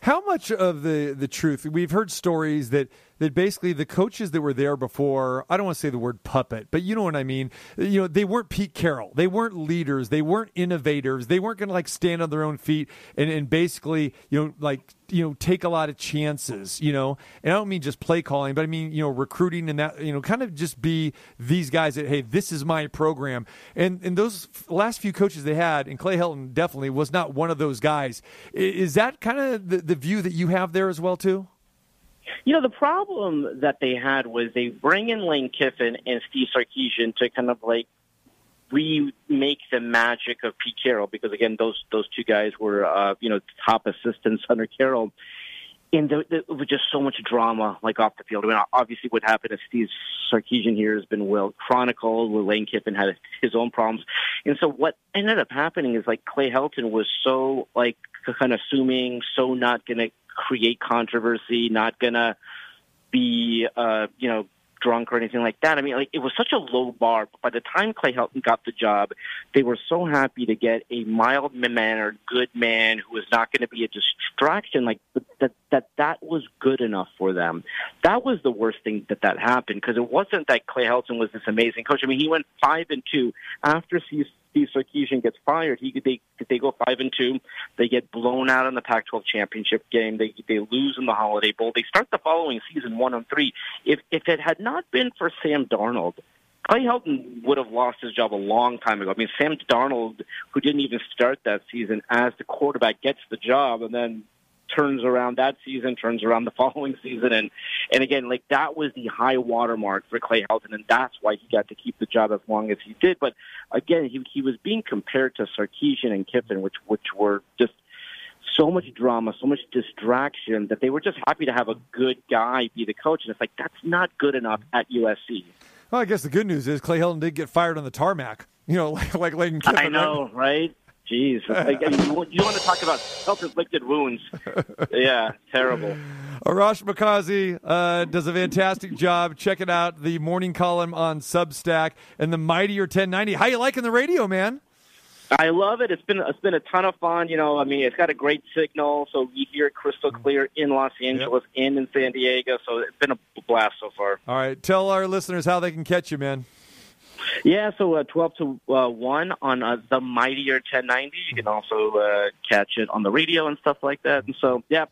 How much of the, the truth we've heard stories that that basically the coaches that were there before I don't want to say the word puppet, but you know what I mean. You know they weren't Pete Carroll, they weren't leaders, they weren't innovators, they weren't going to like stand on their own feet and, and basically you know like you know take a lot of chances. You know, and I don't mean just play calling, but I mean you know recruiting and that you know kind of just be these guys that hey this is my program and and those last few coaches they had and Clay Helton definitely was not one of those guys. Is that kind of the, the view that you have there as well too? You know, the problem that they had was they bring in Lane Kiffin and Steve Sarkisian to kind of like remake the magic of Pete Carroll because again, those those two guys were uh, you know top assistants under Carroll. and there, the, it was just so much drama, like off the field. I mean, obviously, what happened to Steve Sarkisian here has been well chronicled. Lane Kiffin had his own problems, and so what ended up happening is like Clay Helton was so like kind of assuming, so not going to create controversy, not going to be, uh, you know, drunk or anything like that. I mean, like it was such a low bar. But by the time Clay Helton got the job, they were so happy to get a mild mannered, good man who was not going to be a distraction. Like that, that that was good enough for them. That was the worst thing that that happened because it wasn't that Clay Helton was this amazing coach. I mean, he went five and two after Steve Steve Sarkisian gets fired. He they they go five and two. They get blown out in the Pac-12 championship game. They they lose in the Holiday Bowl. They start the following season one and three. If if it had not been for Sam Darnold, Clay Helton would have lost his job a long time ago. I mean, Sam Darnold, who didn't even start that season as the quarterback, gets the job, and then turns around that season, turns around the following season, and and again, like that was the high watermark for Clay Helton, and that's why he got to keep the job as long as he did. But again, he he was being compared to Sarkisian and Kiffin, which which were just so much drama, so much distraction that they were just happy to have a good guy be the coach, and it's like that's not good enough at USC. Well, I guess the good news is Clay Helton did get fired on the tarmac. You know, like like Lane Kiffin. I know, right? Jeez, like, I mean, you, want- you want to talk about self-inflicted wounds? Yeah, terrible. Arash Markazi uh, does a fantastic job. Check it out. The morning column on Substack and the Mightier 1090. How you liking the radio, man? I love it. It's been it's been a ton of fun. You know, I mean, it's got a great signal, so we hear it crystal clear in Los Angeles and in San Diego. So it's been a blast so far. All right, tell our listeners how they can catch you, man. Yeah, so uh, 12 to uh, 1 on uh, the Mightier 1090. You can also uh, catch it on the radio and stuff like that. And so, yeah.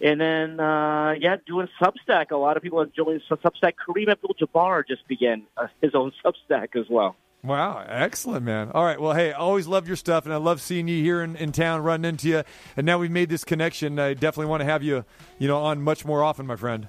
And then, uh, yeah, doing Substack. A lot of people are joining Substack. Kareem Abdul-Jabbar just began uh, his own Substack as well. Wow, excellent, man. All right, well, hey, always love your stuff, and I love seeing you here in, in town, running into you. And now we've made this connection. I definitely want to have you, you know, on much more often, my friend.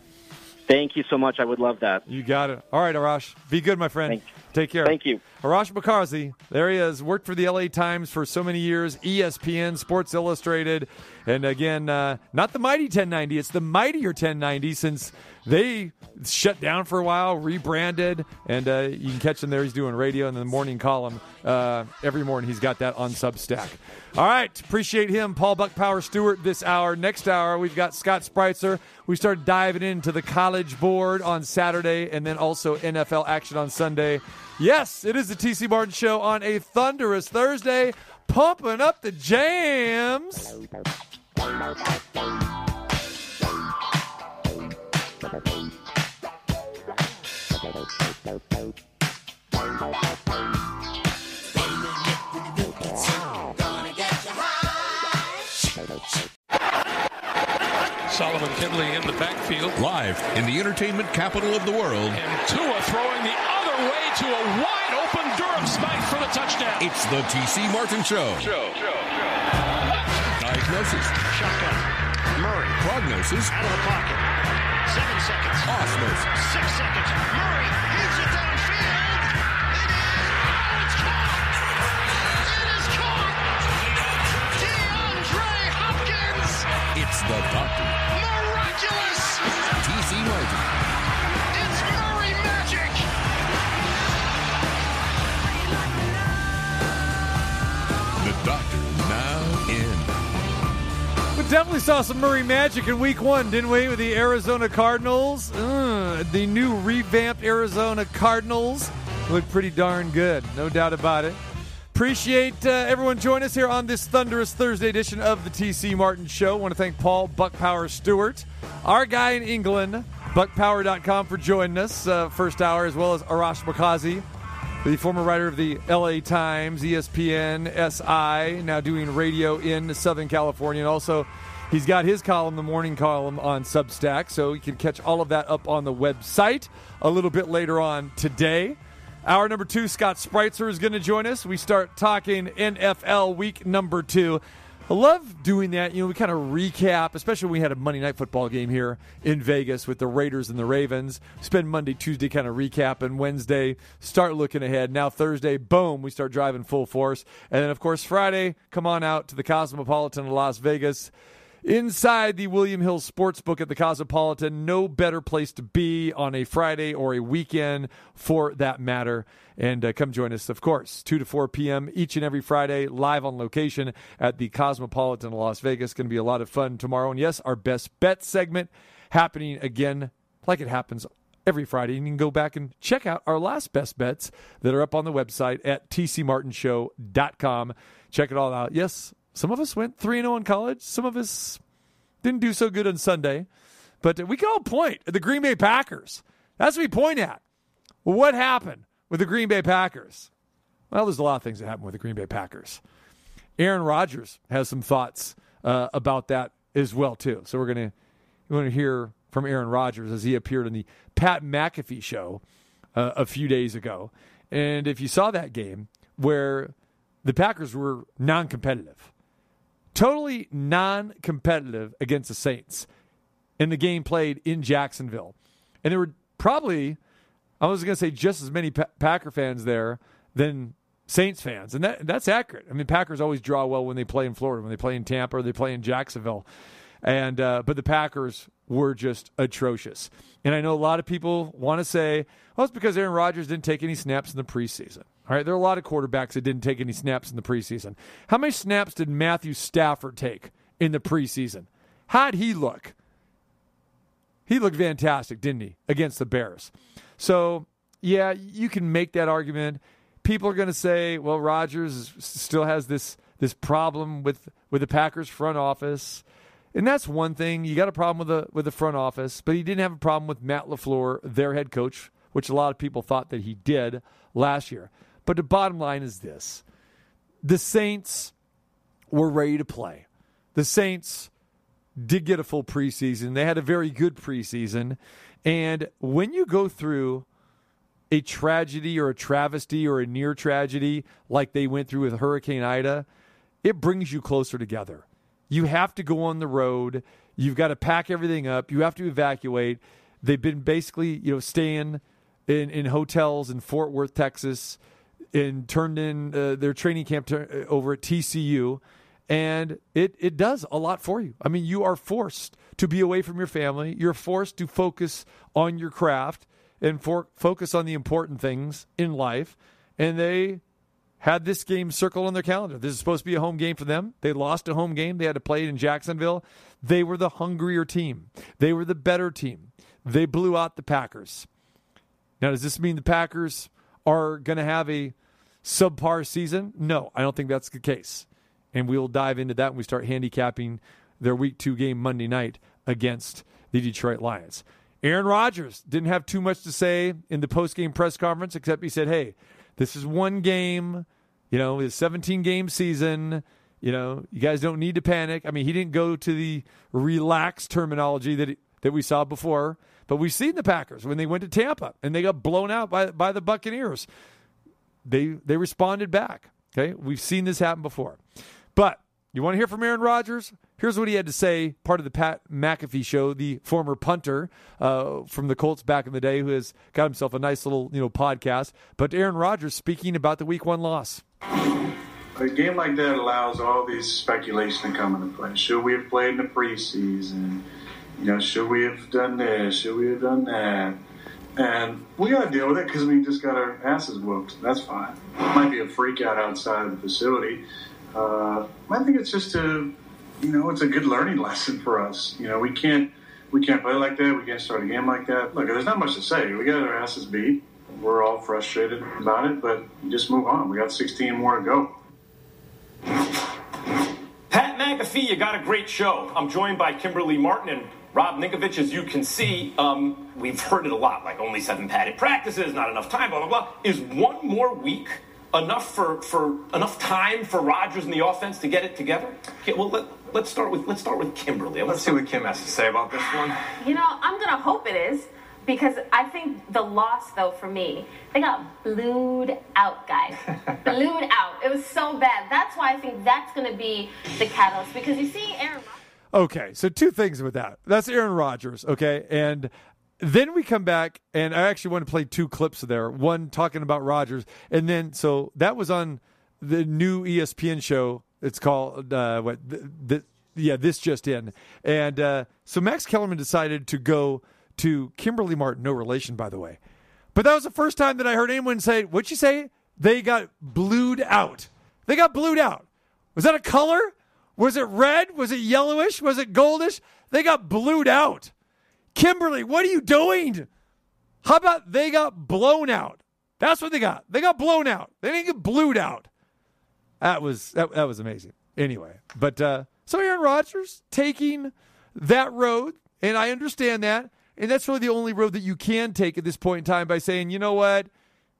Thank you so much. I would love that. You got it. All right, Arash. Be good, my friend. Thank you. Take care. Thank you. Arash Markazi, there he is. Worked for the LA Times for so many years, ESPN, Sports Illustrated, and again, uh, not the Mighty 1090, it's the Mightier 1090 since they shut down for a while, rebranded, and uh, you can catch him there. He's doing radio in the morning column uh, every morning. He's got that on Substack. All right, appreciate him, Paul Buck Power Stewart. This hour, next hour, we've got Scott Spreitzer. We start diving into the College Board on Saturday, and then also NFL action on Sunday. Yes, it is the TC Martin Show on a thunderous Thursday, pumping up the jams. Solomon Kinley in the backfield. Live in the entertainment capital of the world, And Tua throwing the other way to a wide open Durham Smythe for the touchdown. it's the TC Martin Show. Diagnosis, Shotgun. Murray prognosis, out of the pocket. Seven seconds. osmosis. Six seconds. Murray hits it downfield. It is. Oh, It's caught. It is caught. DeAndre Hopkins. It's the doctor, Miraculous. TC Martin. Definitely saw some Murray magic in week one, didn't we, with the Arizona Cardinals? Uh, the new revamped Arizona Cardinals look pretty darn good, no doubt about it. Appreciate uh, everyone joining us here on this thunderous Thursday edition of the TC Martin Show. want to thank Paul Buck Power Stewart, our guy in England, buckpower.com, for joining us uh, first hour, as well as Arash Markazi, the former writer of the LA Times, ESPN, SI, now doing radio in Southern California. And also, he's got his column, the morning column, on Substack. So you can catch all of that up on the website a little bit later on today. Hour number two, Scott Spreitzer is going to join us. We start talking NFL week number two. I love doing that. You know, we kind of recap, especially when we had a Monday night football game here in Vegas with the Raiders and the Ravens. Spend Monday, Tuesday kind of recap, and Wednesday, start looking ahead. Now Thursday, boom, we start driving full force. And then, of course, Friday, come on out to the Cosmopolitan of Las Vegas. Inside the William Hill Sportsbook at the Cosmopolitan. No better place to be on a Friday or a weekend for that matter. And uh, come join us, of course, 2 to 4 p.m. each and every Friday, live on location at the Cosmopolitan of Las Vegas. Going to be a lot of fun tomorrow. And yes, our best bet segment happening again, like it happens every Friday. And you can go back and check out our last best bets that are up on the website at tcmartinshow.com. Check it all out. Yes, some of us went 3 0 in college. Some of us didn't do so good on Sunday. But we can all point at the Green Bay Packers. That's what we point at. Well, what happened with the Green Bay Packers? Well, there's a lot of things that happened with the Green Bay Packers. Aaron Rodgers has some thoughts uh, about that as well too. So we're gonna we want to hear from Aaron Rodgers as he appeared on the Pat McAfee show uh, a few days ago. And if you saw that game where the Packers were non-competitive, totally non-competitive against the Saints in the game played in Jacksonville, and there were probably I was going to say just as many pa- Packer fans there than Saints fans, and that that's accurate. I mean, Packers always draw well when they play in Florida, when they play in Tampa, or they play in Jacksonville, and uh, but the Packers were just atrocious. And I know a lot of people want to say, well, it's because Aaron Rodgers didn't take any snaps in the preseason. All right, there are a lot of quarterbacks that didn't take any snaps in the preseason. How many snaps did Matthew Stafford take in the preseason? How'd he look? He looked fantastic, didn't he, against the Bears? So, yeah, you can make that argument. People are going to say, well, Rodgers still has this this problem with with the Packers front office. And that's one thing. You got a problem with the with the front office, but he didn't have a problem with Matt LaFleur, their head coach, which a lot of people thought that he did last year. But the bottom line is this. The Saints were ready to play. The Saints did get a full preseason. They had a very good preseason. And when you go through a tragedy or a travesty or a near tragedy like they went through with Hurricane Ida, it brings you closer together. You have to go on the road. You've got to pack everything up. You have to evacuate. They've been basically, you know, staying in, in hotels in Fort Worth, Texas, and turned in uh, their training camp to, over at TCU and it it does a lot for you. I mean, you are forced to be away from your family. You're forced to focus on your craft and for, focus on the important things in life. And they had this game circled on their calendar. This is supposed to be a home game for them. They lost a home game. They had to play it in Jacksonville. They were the hungrier team. They were the better team. They blew out the Packers. Now, does this mean the Packers are going to have a subpar season? No, I don't think that's the case and we'll dive into that when we start handicapping their week two game Monday night against the Detroit Lions. Aaron Rodgers didn't have too much to say in the post game press conference, except he said, Hey, this is one game, you know, it's a 17 game season. You know, you guys don't need to panic. I mean, he didn't go to the relaxed terminology that that we saw before, but we've seen the Packers when they went to Tampa and they got blown out by by the Buccaneers. They they responded back. Okay, we've seen this happen before. But you want to hear from Aaron Rodgers? Here's what he had to say, part of the Pat McAfee show, the former punter uh, from the Colts back in the day, who has got himself a nice little you know podcast. But Aaron Rodgers speaking about the Week One loss. A game like that allows all these speculation to come into play. Should we have played in the preseason? You know, should we have done this? Should we have done that? And we got to deal with it because we just got our asses whooped. That's fine. It might be a freak out outside of the facility. Uh, I think it's just a, you know, it's a good learning lesson for us. You know, we can't we can't play like that. We can't start a game like that. Look, there's not much to say. We got our asses beat. We're all frustrated about it, but just move on. We got 16 more to go. Pat McAfee, you got a great show. I'm joined by Kimberly Martin and Rob Ninkovich. As you can see, um, we've heard it a lot, like only seven padded practices, not enough time, blah blah blah. Is one more week enough for, for enough time for Rodgers and the offense to get it together? Okay, well, let, let's start with let's start with Kimberly. Let's see what Kim has to say about this one. You know, I'm gonna hope it is because I think the loss, though, for me, they got blued out, guys. blued out. It was so bad. That's why I think that's gonna be the catalyst because you see Aaron. Okay, so two things with that. That's Aaron Rodgers, okay? And then we come back, and I actually want to play two clips there. One talking about Rodgers, and then so that was on the new ESPN show. It's called uh, what the, the yeah, this just in. And uh, so Max Kellerman decided to go to Kimberly Martin, no relation, by the way. But that was the first time that I heard anyone say, what'd you say? They got blued out. They got blued out. Was that a color? Was it red? Was it yellowish? Was it goldish? They got blued out. Kimberly, what are you doing? How about they got blown out? That's what they got. They got blown out. They didn't get blued out. That was that, that was amazing. Anyway, but uh, so Aaron Rodgers taking that road, and I understand that, and that's really the only road that you can take at this point in time by saying, you know what,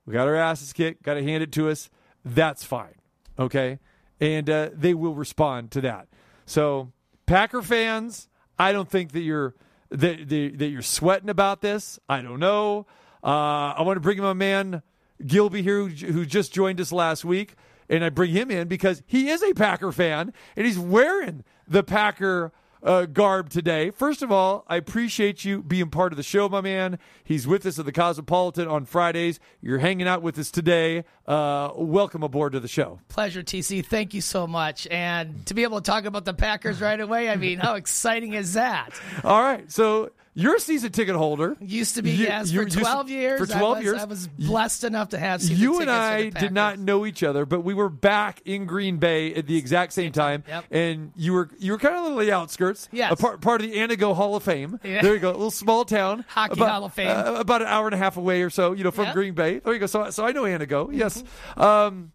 we got our asses kicked, got to hand it to us. That's fine, okay, and uh, they will respond to that. So Packer fans, I don't think that you're that, that, that you're sweating about this. I don't know. Uh, I want to bring in my man Gilby here, who, who just joined us last week, and I bring him in because he is a Packer fan and he's wearing the Packer uh, garb today. First of all, I appreciate you being part of the show, my man. He's with us at the Cosmopolitan on Fridays. You're hanging out with us today. Uh, welcome aboard to the show. Pleasure, TC. Thank you so much. And to be able to talk about the Packers right away, I mean, how exciting is that? All right, so you're a season ticket holder. Used to be, You- yes, for you- 12 years. For 12 I was, years. I was blessed enough to have season you and I did not know each other, but we were back in Green Bay at the exact same time. Yep. And you were you were kind of on the outskirts. Yes. A part, part of the Anago Hall of Fame. Yeah. There you go. A little small town. Hockey about, Hall of Fame. uh, about an hour and a half away or so, you know, from Yep. Green Bay. There you go. So, so I know Anago. Yes. Um,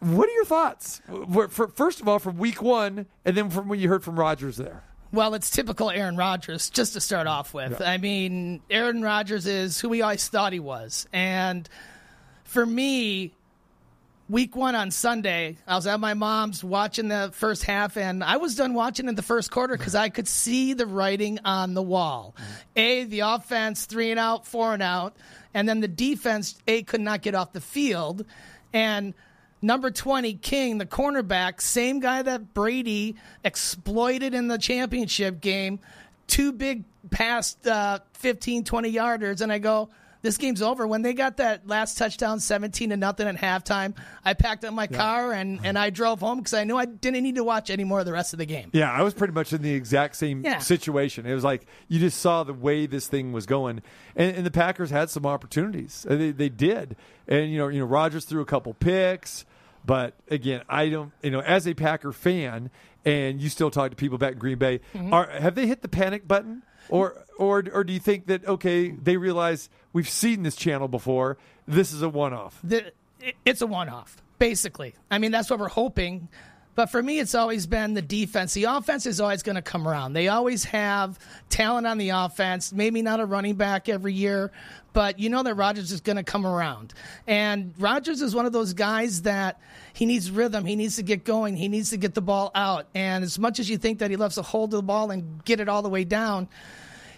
what are your thoughts? First of all, from week one, and then from when you heard from Rodgers there. Well, it's typical Aaron Rodgers, just to start off with. I mean, Aaron Rodgers is who we always thought he was. And for me, week one on Sunday, I was at my mom's watching the first half, and I was done watching in the first quarter because I could see the writing on the wall. Mm-hmm. A, the offense, three and out, four and out. And then the defense, A, could not get off the field. And Number 20, King, the cornerback, same guy that Brady exploited in the championship game. Two big past uh, 15, 20 yarders. And I go, this game's over. When they got that last touchdown, 17 to nothing at halftime, I packed up my car and, and I drove home because I knew I didn't need to watch any more of the rest of the game. Yeah, I was pretty much in the exact same Yeah. situation. It was like you just saw the way this thing was going, and, and the Packers had some opportunities. They, they did, and you know, you know, Rodgers threw a couple picks, but again, I don't, you know, as a Packer fan, and you still talk to people back in Green Bay, Mm-hmm. are have they hit the panic button, or or or do you think that okay, they realize we've seen this channel before, this is a one off? it's a one off, basically. I mean, that's what we're hoping. But for me, it's always been the defense. The offense is always going to come around. They always have talent on the offense, maybe not a running back every year, but you know that Rodgers is going to come around. And Rodgers is one of those guys that he needs rhythm. He needs to get going. He needs to get the ball out. And as much as you think that he loves to hold the ball and get it all the way down,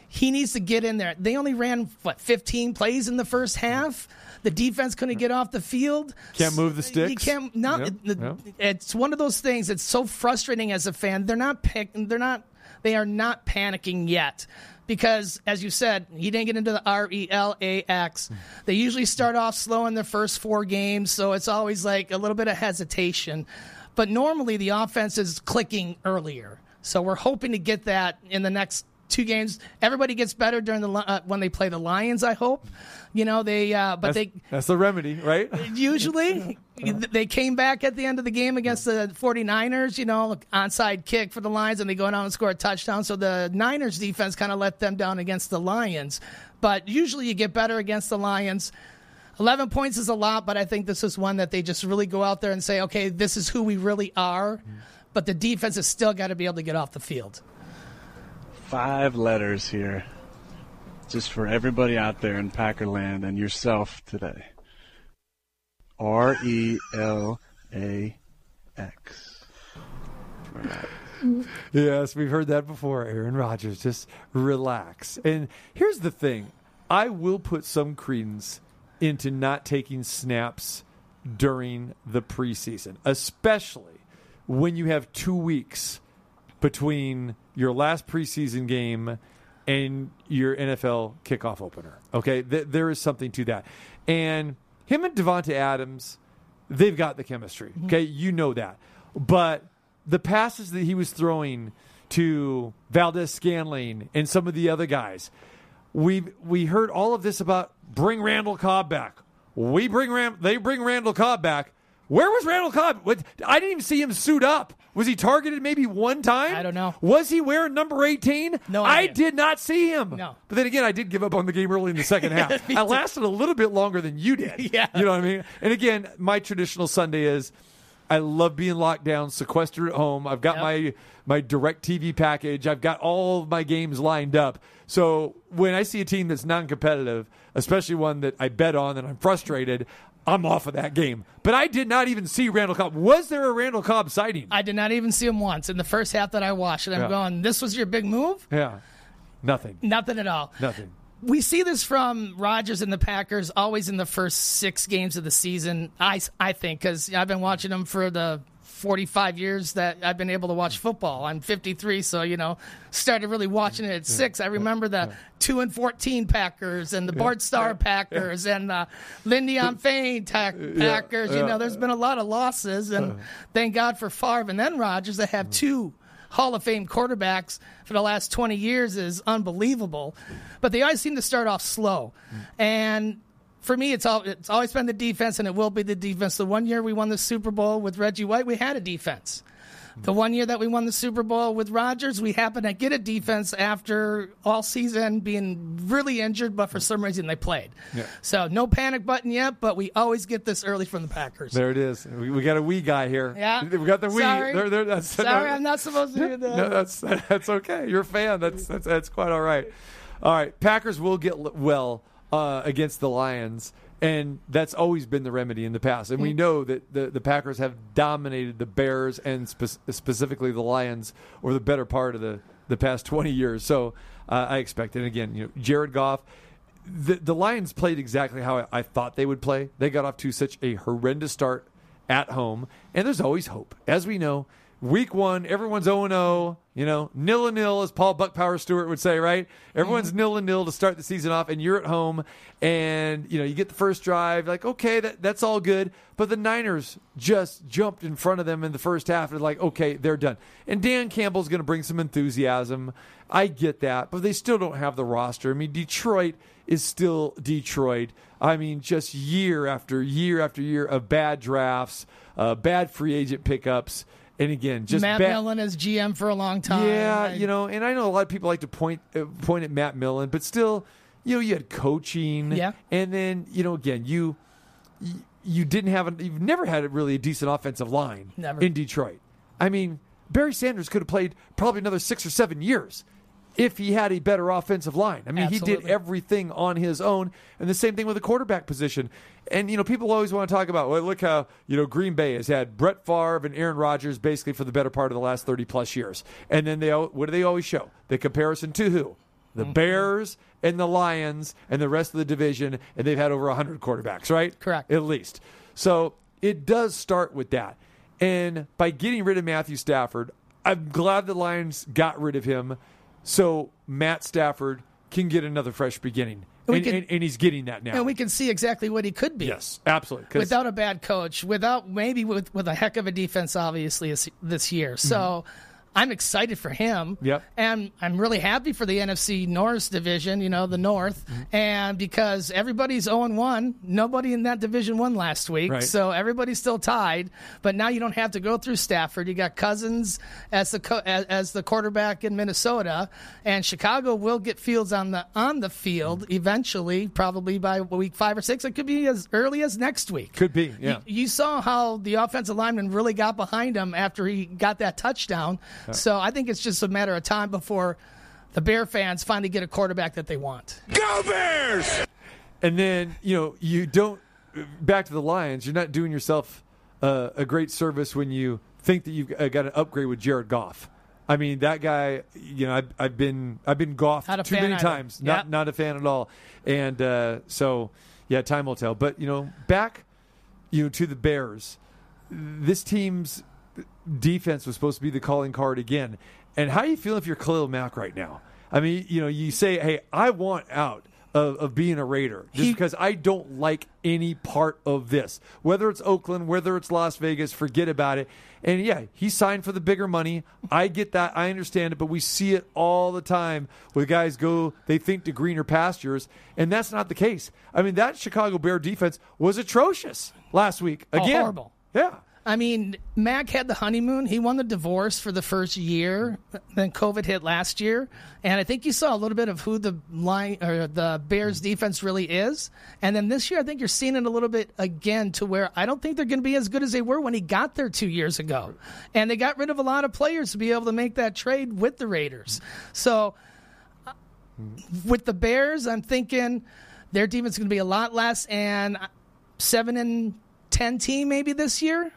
he needs to get in there. They only ran what 15 plays in the first half. The defense couldn't get off the field. Can't move the You sticks. can't. No, Yep, it- yep. it's one of those things. It's so frustrating as a fan. They're not. Pick, they're not. They are not panicking yet. Because, as you said, he didn't get into the R E L A X. They usually start off slow in the first four games, so it's always like a little bit of hesitation. But normally the offense is clicking earlier. So we're hoping to get that in the next two games. Everybody gets better during the uh, when they play the Lions. I hope, you know they. Uh, but That's, they that's the remedy, right? usually they came back at the end of the game against the 49ers, you know, onside kick for the Lions, and they go down and score a touchdown. So the Niners defense kind of let them down against the Lions. But usually you get better against the Lions. 11 points is a lot, but I think this is one that they just really go out there and say, okay, this is who we really are. But the defense has still got to be able to get off the field. Five letters here. Just for everybody out there in Packerland and yourself today. R E L A X. Yes, we've heard that before, Aaron Rodgers. Just relax. And here's the thing I will put some credence into not taking snaps during the preseason, especially when you have two weeks between your last preseason game and your NFL kickoff opener. Okay, Th- there is something to that. And him and Davante Adams, they've got the chemistry. Mm-hmm. Okay, you know that. But the passes that he was throwing to Valdes-Scantling and some of the other guys, we we heard all of this about bring Randall Cobb back. We bring Ram, they bring Randall Cobb back. Where was Randall Cobb? What, I didn't even see him suit up. Was he targeted maybe one time? I don't know. Was he wearing number 18? No I did not see him. No. But then again, I did give up on the game early in the second half. I lasted a little bit longer than you did. Yeah. You know what I mean? And again, my traditional Sunday is I love being locked down, sequestered at home. I've got Yep. my my DirecTV package. I've got all of my games lined up. So when I see a team that's non-competitive, especially one that I bet on and I'm frustrated, I'm off of that game. But I did not even see Randall Cobb. Was there a Randall Cobb sighting? I did not even see him once in the first half that I watched, and I'm Yeah. going, "This was your big move? Yeah. Nothing. Nothing at all." Nothing. We see this from Rodgers and the Packers always in the first six games of the season. I, I think because I've been watching them for the 45 years that I've been able to watch football. I'm 53, so you know, started really watching it at six. I remember the two and 14 Packers and the Bart Starr Packers and uh, the Lindy on ta- Packers. You know, there's been a lot of losses, and uh-huh. thank God for Favre and then Rodgers that have uh-huh. two. Hall of Fame quarterbacks for the last 20 years is unbelievable. But they always seem to start off slow. Mm. And for me, it's all it's always been the defense, and it will be the defense. The one year we won the Super Bowl with Reggie White, we had a defense. The one year that we won the Super Bowl with Rodgers, we happened to get a defense after all season being really injured, but for some reason they played. Yeah. So no panic button yet, but we always get this early from the Packers. There it is. We, we got a wee guy here. Yeah. We got the wee. Sorry. There, there, that's, Sorry, I'm not supposed to do that. No, that's that's okay. You're a fan. That's that's that's quite all right. All right, Packers will get well uh, against the Lions, and that's always been the remedy in the past. And we Mm. know that the the Packers have dominated the Bears and spe- specifically the Lions over the better part of the the past 20 years. So uh, I expect. And again, you know, Jared Goff. The, the Lions played exactly how I, I thought they would play. They got off to such a horrendous start at home, and there's always hope. As we know, week one, everyone's 0 0, you know, nil and nil, as Paul Buckpower Stewart would say, right? Everyone's nil and nil to start the season off, and you're at home, and, you know, you get the first drive, like, okay, that, that's all good. But the Niners just jumped in front of them in the first half, and like, okay, they're done. And Dan Campbell's going to bring some enthusiasm. I get that, but they still don't have the roster. I mean, Detroit is still Detroit. I mean, just year after year after year of bad drafts, uh, bad free agent pickups, and again, just Matt. Millen as GM for a long time. Yeah, I- you know, and I know a lot of people like to point uh, point at Matt Millen, but still, you know, you had coaching, Yeah. and then you know, again, you you, you didn't have a, you've never had a really a decent offensive line Never. in Detroit. I mean, Barry Sanders could have played probably another six or seven years if he had a better offensive line. I mean, he did everything on his own, and the same thing with the quarterback position. And you know, people always want to talk about, well, look how you know Green Bay has had Brett Favre and Aaron Rodgers basically for the better part of the last thirty plus years, and then they what do they always show? The comparison to who? The Mm-hmm. Bears and the Lions and the rest of the division, and they've had over hundred quarterbacks, right? Correct. At least. So it does start with that. And by getting rid of Matthew Stafford, I'm glad the Lions got rid of him so Matt Stafford can get another fresh beginning. And, can- and, and he's getting that now. And we can see exactly what he could be. yes, absolutely. Without a bad coach, without maybe with, with a heck of a defense, obviously, this, this year. So mm-hmm. I'm excited for him. Yep. And I'm really happy for the NFC North division, you know, the North. Mm-hmm. And because everybody's 0 1, nobody in that division won last week. Right. So everybody's still tied. But now you don't have to go through Stafford. You got Cousins as the co- as, as the quarterback in Minnesota. And Chicago will get Fields on the on the field Mm-hmm. eventually, probably by week five or six. It could be as early as next week. Could be, yeah. You, you saw how the offensive lineman really got behind him after he got that touchdown. So I think it's just a matter of time before the Bear fans finally get a quarterback that they want. Go Bears! And then, you know, you don't, back to the Lions, you're not doing yourself uh, a great service when you think that you've uh, got an upgrade with Jared Goff. I mean, that guy, you know, I've, I've been, I've been golfed too many either. times. Not, Yep. not a fan at all. And uh, so, yeah, time will tell. But, you know, back, you know, to the Bears, this team's defense was supposed to be the calling card again. And how do you feel if you're Khalil Mack right now? I mean, you know, you say, hey, I want out of, of being a Raider, just because I don't like any part of this. Whether it's Oakland, whether it's Las Vegas, forget about it. And yeah, he signed for the bigger money. I get that. I understand it. But we see it all the time where guys go, they think to greener pastures, and that's not the case. I mean, that Chicago Bear defense was atrocious last week. Oh, Again, horrible. Yeah. I mean, Mack had the honeymoon. He won the divorce for the first year. Then COVID hit last year, and I think you saw a little bit of who the line or the Bears defense really is. And then this year, I think you're seeing it a little bit again to where I don't think they're going to be as good as they were when he got there two years ago. And they got rid of a lot of players to be able to make that trade with the Raiders. So with the Bears, I'm thinking their defense is going to be a lot less, and seven and ten team maybe this year.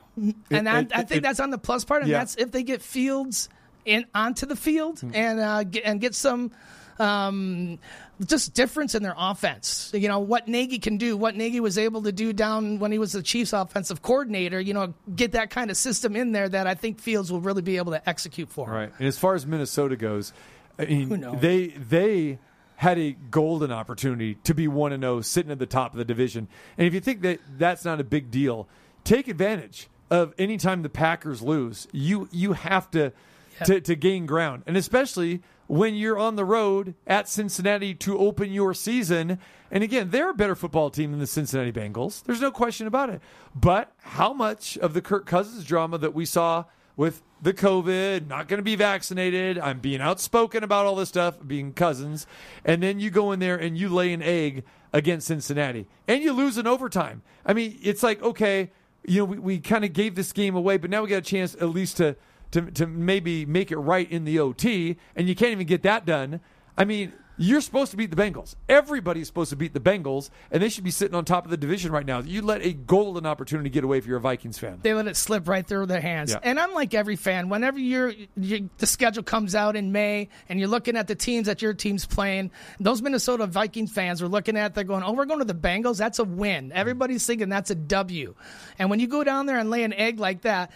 And I, it- I think it- that's on the plus part, and Yeah. that's if they get Fields in onto the field and uh, get, and get some um, just difference in their offense. You know what Nagy can do, what Nagy was able to do down when he was the Chiefs' offensive coordinator. You know, get that kind of system in there that I think Fields will really be able to execute for. him. Right. And as far as Minnesota goes, I mean, they they had a golden opportunity to be one and zero, sitting at the top of the division. And if you think that that's not a big deal, take advantage of any time the Packers lose. You you have to to, to gain ground, and especially when you're on the road at Cincinnati to open your season. And again, they're a better football team than the Cincinnati Bengals. There's no question about it. But how much of the Kirk Cousins drama that we saw with the COVID, not going to be vaccinated. I'm being outspoken about all this stuff, being cousins. And then you go in there and you lay an egg against Cincinnati and you lose in overtime. I mean, it's like, okay, you know, we, we kind of gave this game away, but now we got a chance at least to, to, to maybe make it right in the OT, and you can't even get that done. I mean, you're supposed to beat the Bengals. Everybody's supposed to beat the Bengals, and they should be sitting on top of the division right now. You let a golden opportunity get away if you're a Vikings fan. They let it slip right through their hands. Yeah. And I'm like every fan. Whenever you're, you, the schedule comes out in May and you're looking at the teams that your team's playing, those Minnesota Vikings fans are looking at, they're going, oh, we're going to the Bengals. That's a win. Mm-hmm. Everybody's thinking that's a W. And when you go down there and lay an egg like that,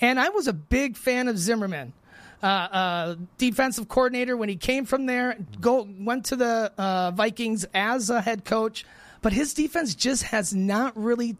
and I was a big fan of Zimmerman. Uh, uh, defensive coordinator when he came from there, go went to the uh, Vikings as a head coach, but his defense just has not really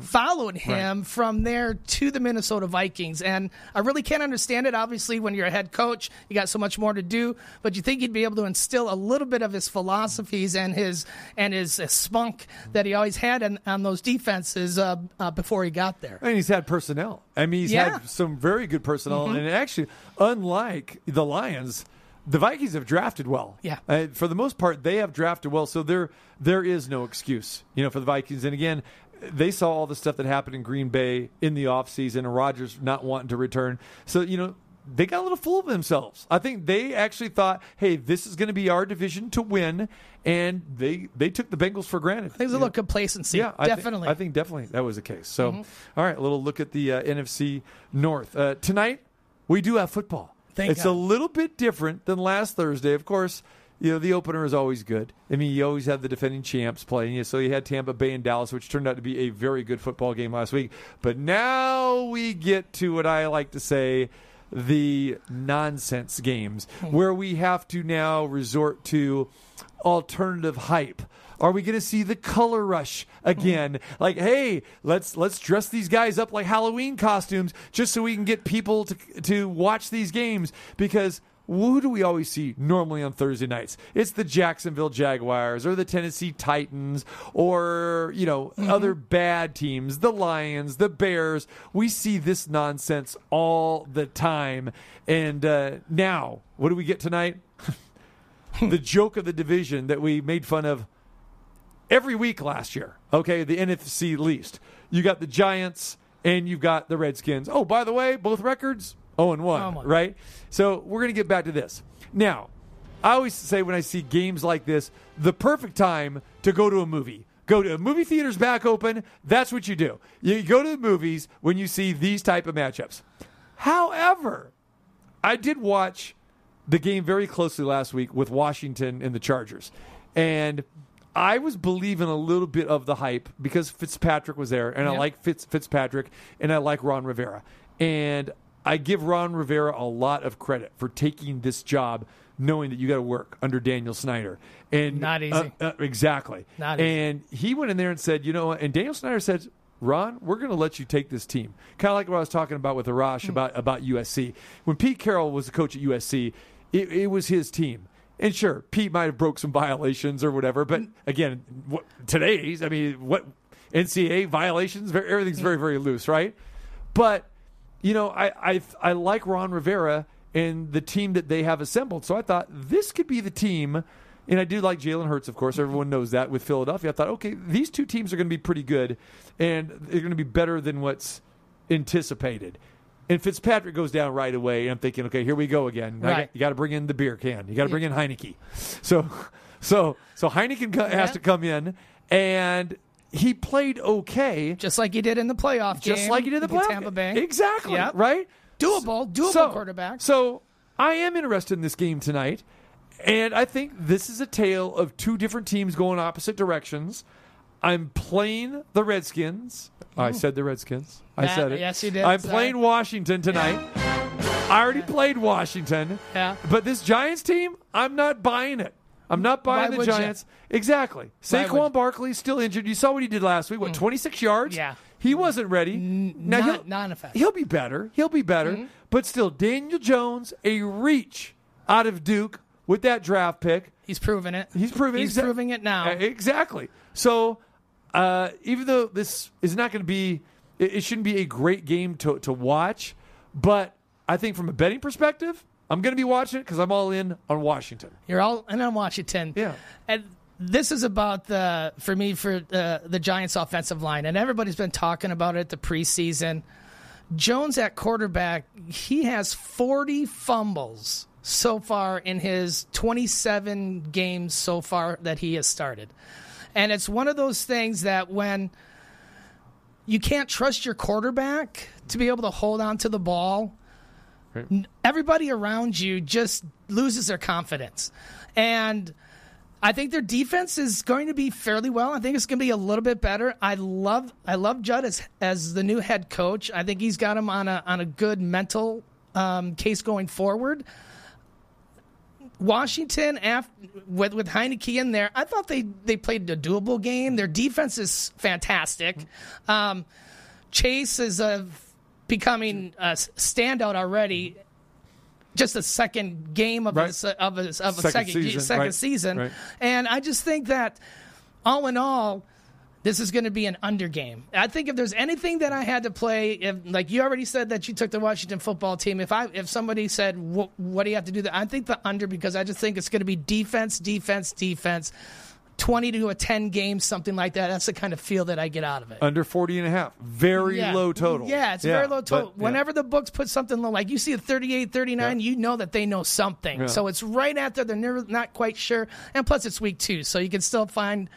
followed him from there to the Minnesota Vikings. And I really can't understand it. Obviously, when you're a head coach, you got so much more to do, but you think he'd be able to instill a little bit of his philosophies and his and his uh, spunk that he always had on, on those defenses uh, uh, before he got there. And he's had personnel. I mean, he's Yeah. had some very good personnel. Mhm. And actually, unlike the Lions, the Vikings have drafted well. Yeah. Uh, for the most part, they have drafted well. So there, there is no excuse, you know, for the Vikings. And again, they saw all the stuff that happened in Green Bay in the offseason and Rodgers not wanting to return. So, you know, they got a little full of themselves. I think they actually thought, hey, this is going to be our division to win. And they they took the Bengals for granted. There's a little complacency. yeah, I definitely. I think definitely that was the case. So, Mhm. all right, a little look at the uh, NFC North uh, tonight. We do have football. Thank it's God. a little bit different than last Thursday. Of course, you know the opener is always good. I mean, you always have the defending champs playing you. So you had Tampa Bay and Dallas, which turned out to be a very good football game last week. But now we get to what I like to say the nonsense games, hmm. where we have to now resort to alternative hype. Are we going to see the color rush hmm. again? Like, hey, let's let's dress these guys up like Halloween costumes just so we can get people to to watch these games because who do we always see normally on Thursday nights? It's the Jacksonville Jaguars or the Tennessee Titans or, you know, other bad teams, the Lions, the Bears. We see this nonsense all the time. And uh, now, what do we get tonight? the joke of the division that we made fun of every week last year. Okay, the NFC least. You got the Giants and you've got the Redskins. Oh, by the way, both records 0 and 1, Oh, right? So we're going to get back to this. Now, I always say when I see games like this, the perfect time to go to a movie. Go to a movie theaters back open. That's what you do. You go to the movies when you see these type of matchups. However, I did watch the game very closely last week with Washington and the Chargers. And I was believing a little bit of the hype because Fitzpatrick was there, and I like Fitz, Fitzpatrick, and I like Ron Rivera. And I give Ron Rivera a lot of credit for taking this job knowing that you got to work under Daniel Snyder. And Not easy. uh, uh, exactly. Not easy. and he went in there and said, you know, what?" and Daniel Snyder said, Ron, we're going to let you take this team. Kind of like what I was talking about with Hmm. Arash about about USC. When Pete Carroll was the coach at USC, it, it was his team. And sure, Pete might have broke some violations or whatever, but again, what, today's, I mean, what NCAA violations, everything's very, very loose, right? But you know, I, I I like Ron Rivera and the team that they have assembled. So I thought this could be the team. And I do like Jalen Hurts, of course. Everyone knows that with Philadelphia. I thought, okay, these two teams are going to be pretty good, and they're going to be better than what's anticipated. And Fitzpatrick goes down right away, and I'm thinking, okay, here we go again. You Right. got- You got to bring in the beer can. You got to bring in Heinicke. So, so, so Heineken co- has Yeah. to come in, and he played okay, just like he did in the playoff game, just like he did in the playoff. Tampa Bay. Exactly. Yep. Right. Doable, doable so, quarterback. So I am interested in this game tonight, and I think this is a tale of two different teams going opposite directions. I'm playing the Redskins. I said the Redskins. I said it. yes, you did. I'm Sorry. playing Washington tonight. I already played Washington. Yeah. But this Giants team, I'm not buying it. I'm not buying Why the would ya? Giants. Exactly. Why would Saquon Barkley's still injured. You saw what he did last week. What, 26 yards? Yeah. He wasn't ready. now not, he'll, not effective. He'll be better. He'll be better. Mm-hmm. But still, Daniel Jones, a reach out of Duke with that draft pick. He's proving it. He's proving. He's exa- proving it now. Uh, exactly. So, uh, even though this is not going to be, it, it shouldn't be a great game to to watch, but I think from a betting perspective, I'm going to be watching it because I'm all in on Washington. You're all in on Washington. Yeah. And this is about the for me for uh, the Giants offensive line, and everybody's been talking about it the preseason. Jones at quarterback, he has 40 fumbles so far in his 27 games so far that he has started. And it's one of those things that when you can't trust your quarterback to be able to hold on to the ball, n- everybody around you just loses their confidence. And I think their defense is going to be fairly well. I think it's going to be a little bit better. I love I love Judd as as the new head coach. I think he's got him on a on a good mental um, case going forward. Washington af- with with Heinicke in there, I thought they they played a doable game. Their defense is fantastic. Um, Chase is a, becoming a standout already. Just a second game of Right. his, of his, of a Second second season, second right, season, right. and I just think that all in all, this is going to be an under game. I think if there's anything that I had to play, if like you already said that you took the Washington football team, if I if somebody said what, what do you have to do, that I think the under because I just think it's going to be defense, defense, defense. 20 to a 10 game, something like that. That's the kind of feel that I get out of it. Under 40 and a half. Very Yeah. low total. Yeah, it's very low total. but, yeah. Whenever the books put something low, like you see a 38, 39, you know that they know something. Yeah. So it's right out there. They're never not quite sure. And plus, it's week two, so you can still find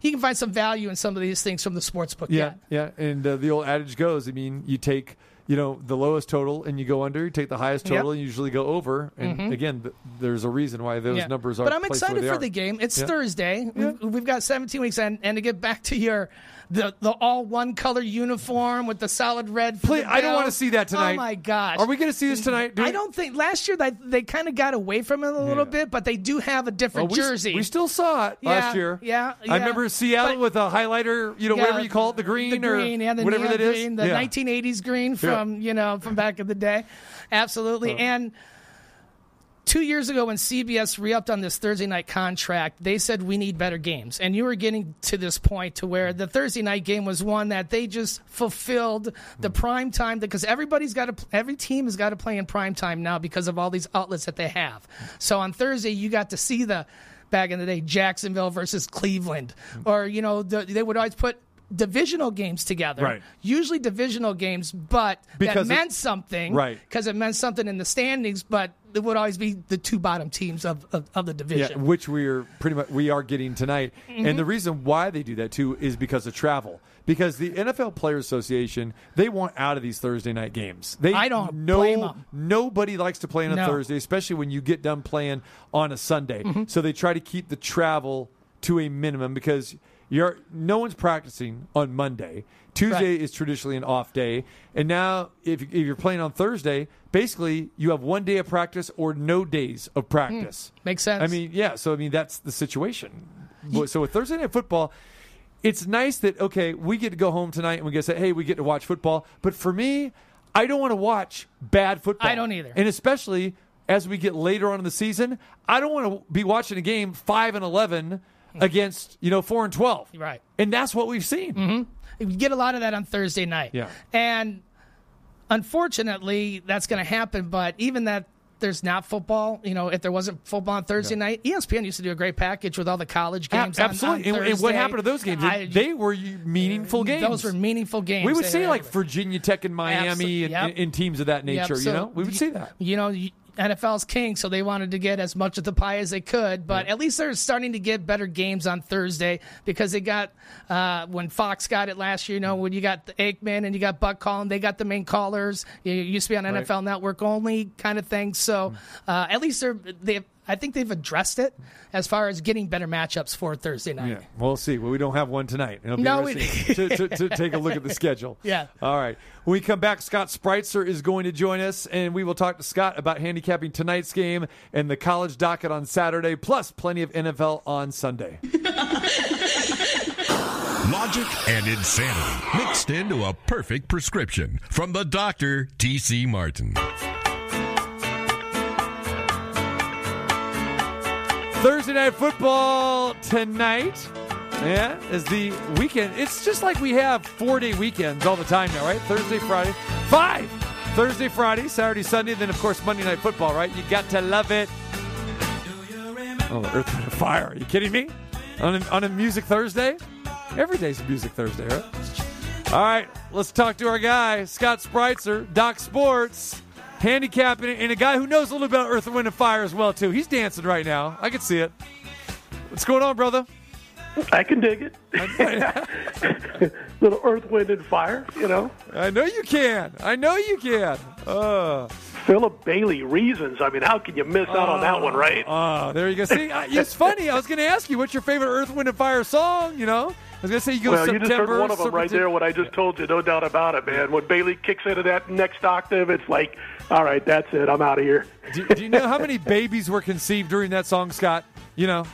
you can find some value in some of these things from the sports book. Yeah, yeah. And uh, the old adage goes, I mean, you take, you know, the lowest total and you go under, you take the highest Yep. total and you usually go over. And Mhm. again, th- there's a reason why those Yeah. numbers are But I'm excited for are. the game. It's Yeah. Thursday. We've, we've got 17 weeks, and, and to get back to your the the all one color uniform with the solid red. For Please, the I don't want to see that tonight. Oh my gosh! Are we going to see this tonight? Do I we- don't think last year they they kind of got away from it a little bit, but they do have a Well, different we, jersey. we still saw it last year. yeah, I remember Seattle But- with a highlighter, you know, Yeah, whatever you call it, the green, the or green, yeah, the whatever neon that is. green, the Yeah. 1980s green Yeah. from you know from back in the day, absolutely. Uh. And two years ago, when CBS re-upped on this Thursday night contract, they said we need better games, and you were getting to this point to where the Thursday night game was one that they just fulfilled the hmm. prime time because everybody's got to every team has got to play in prime time now because of all these outlets that they have. So on Thursday, you got to see the back in the day Jacksonville versus Cleveland, hmm. or you know the, they would always put divisional games together. Right. Usually divisional games, but Because that meant something. Right. Because it meant something in the standings, but it would always be the two bottom teams of, of, of the Yeah, division. which we are pretty much we are getting tonight. Mhm. And the reason why they do that too is because of travel. Because the NFL Players Association, they want out of these Thursday night games. They I don't no, blame 'em. Nobody likes to play on a No. Thursday, especially when you get done playing on a Sunday. Mhm. So they try to keep the travel to a minimum because You're no one's practicing on Monday. Tuesday is traditionally an off day, and now if, if you're playing on Thursday, basically you have one day of practice or no days of practice. Makes sense. I mean, yeah. So I mean, that's the situation. So with Thursday night football, it's nice that okay, we get to go home tonight and we get to say, hey, we get to watch football. But for me, I don't want to watch bad football. I don't either. And especially as we get later on in the season, I don't want to be watching a game five and eleven against you know four and twelve. Right. And that's what we've seen. hmm You get a lot of that on Thursday night. Yeah. And unfortunately, that's going to happen. But even that there's not football, you know, if there wasn't football on Thursday night, E ESPN used to do a great package with all the college games. on- absolutely. on and, and what happened to those games? I- they were meaningful games. Those were meaningful games. We would see like Virginia Tech and Miami Absol- and, yep. and teams of that nature. Yep, you know, we would see that. You know, NFL's king, so they wanted to get as much of the pie as they could. But at least they're starting to get better games on Thursday because they got uh, when Fox got it last year. You know, when you got the Aikman and you got Buck calling, they got the main callers. It used to be on Right. NFL Network only kind of thing. So uh, at least they're they. I think they've addressed it as far as getting better matchups for Thursday night. Yeah, we'll see. Well, we don't have one tonight. It'll be No, we- to, to, to take a look at the schedule. Yeah. All right. When we come back, Scott Spreitzer is going to join us, and we will talk to Scott about handicapping tonight's game and the college docket on Saturday, plus plenty of NFL on Sunday. Logic and insanity mixed into a perfect prescription from the doctor, T.C. Martin. Thursday night football tonight. Yeah, is the weekend. It's just like we have four day weekends all the time now, right? Thursday, Friday, five. Thursday, Friday, Saturday, Sunday, then of course Monday night football, right? You got to love it. Oh, Earth, and Fire. Are you kidding me? On a, on a Music Thursday? Every day's a Music Thursday, right? All right, let's talk to our guy, Scott Spreitzer, Doc Sports, handicapping it, and a guy who knows a little about Earth, Wind, and Fire as well, too. He's dancing right now. I can see it. What's going on, brother? I can dig it. Little earth, wind, and fire, you know. I know you can. I know you can. Uh, Philip Bailey, reasons. I mean, how can you miss out on that one, right? Oh, there you go. See, I- it's funny. I was going to ask you what's your favorite Earth, Wind, and Fire song. You know, I was going to say you go well, you just heard one of them right there. What I just told you, no doubt about it, man. When Bailey kicks into that next octave, it's like, all right, that's it. I'm out of here. Do, do you know how many babies were conceived during that song, Scott? You know,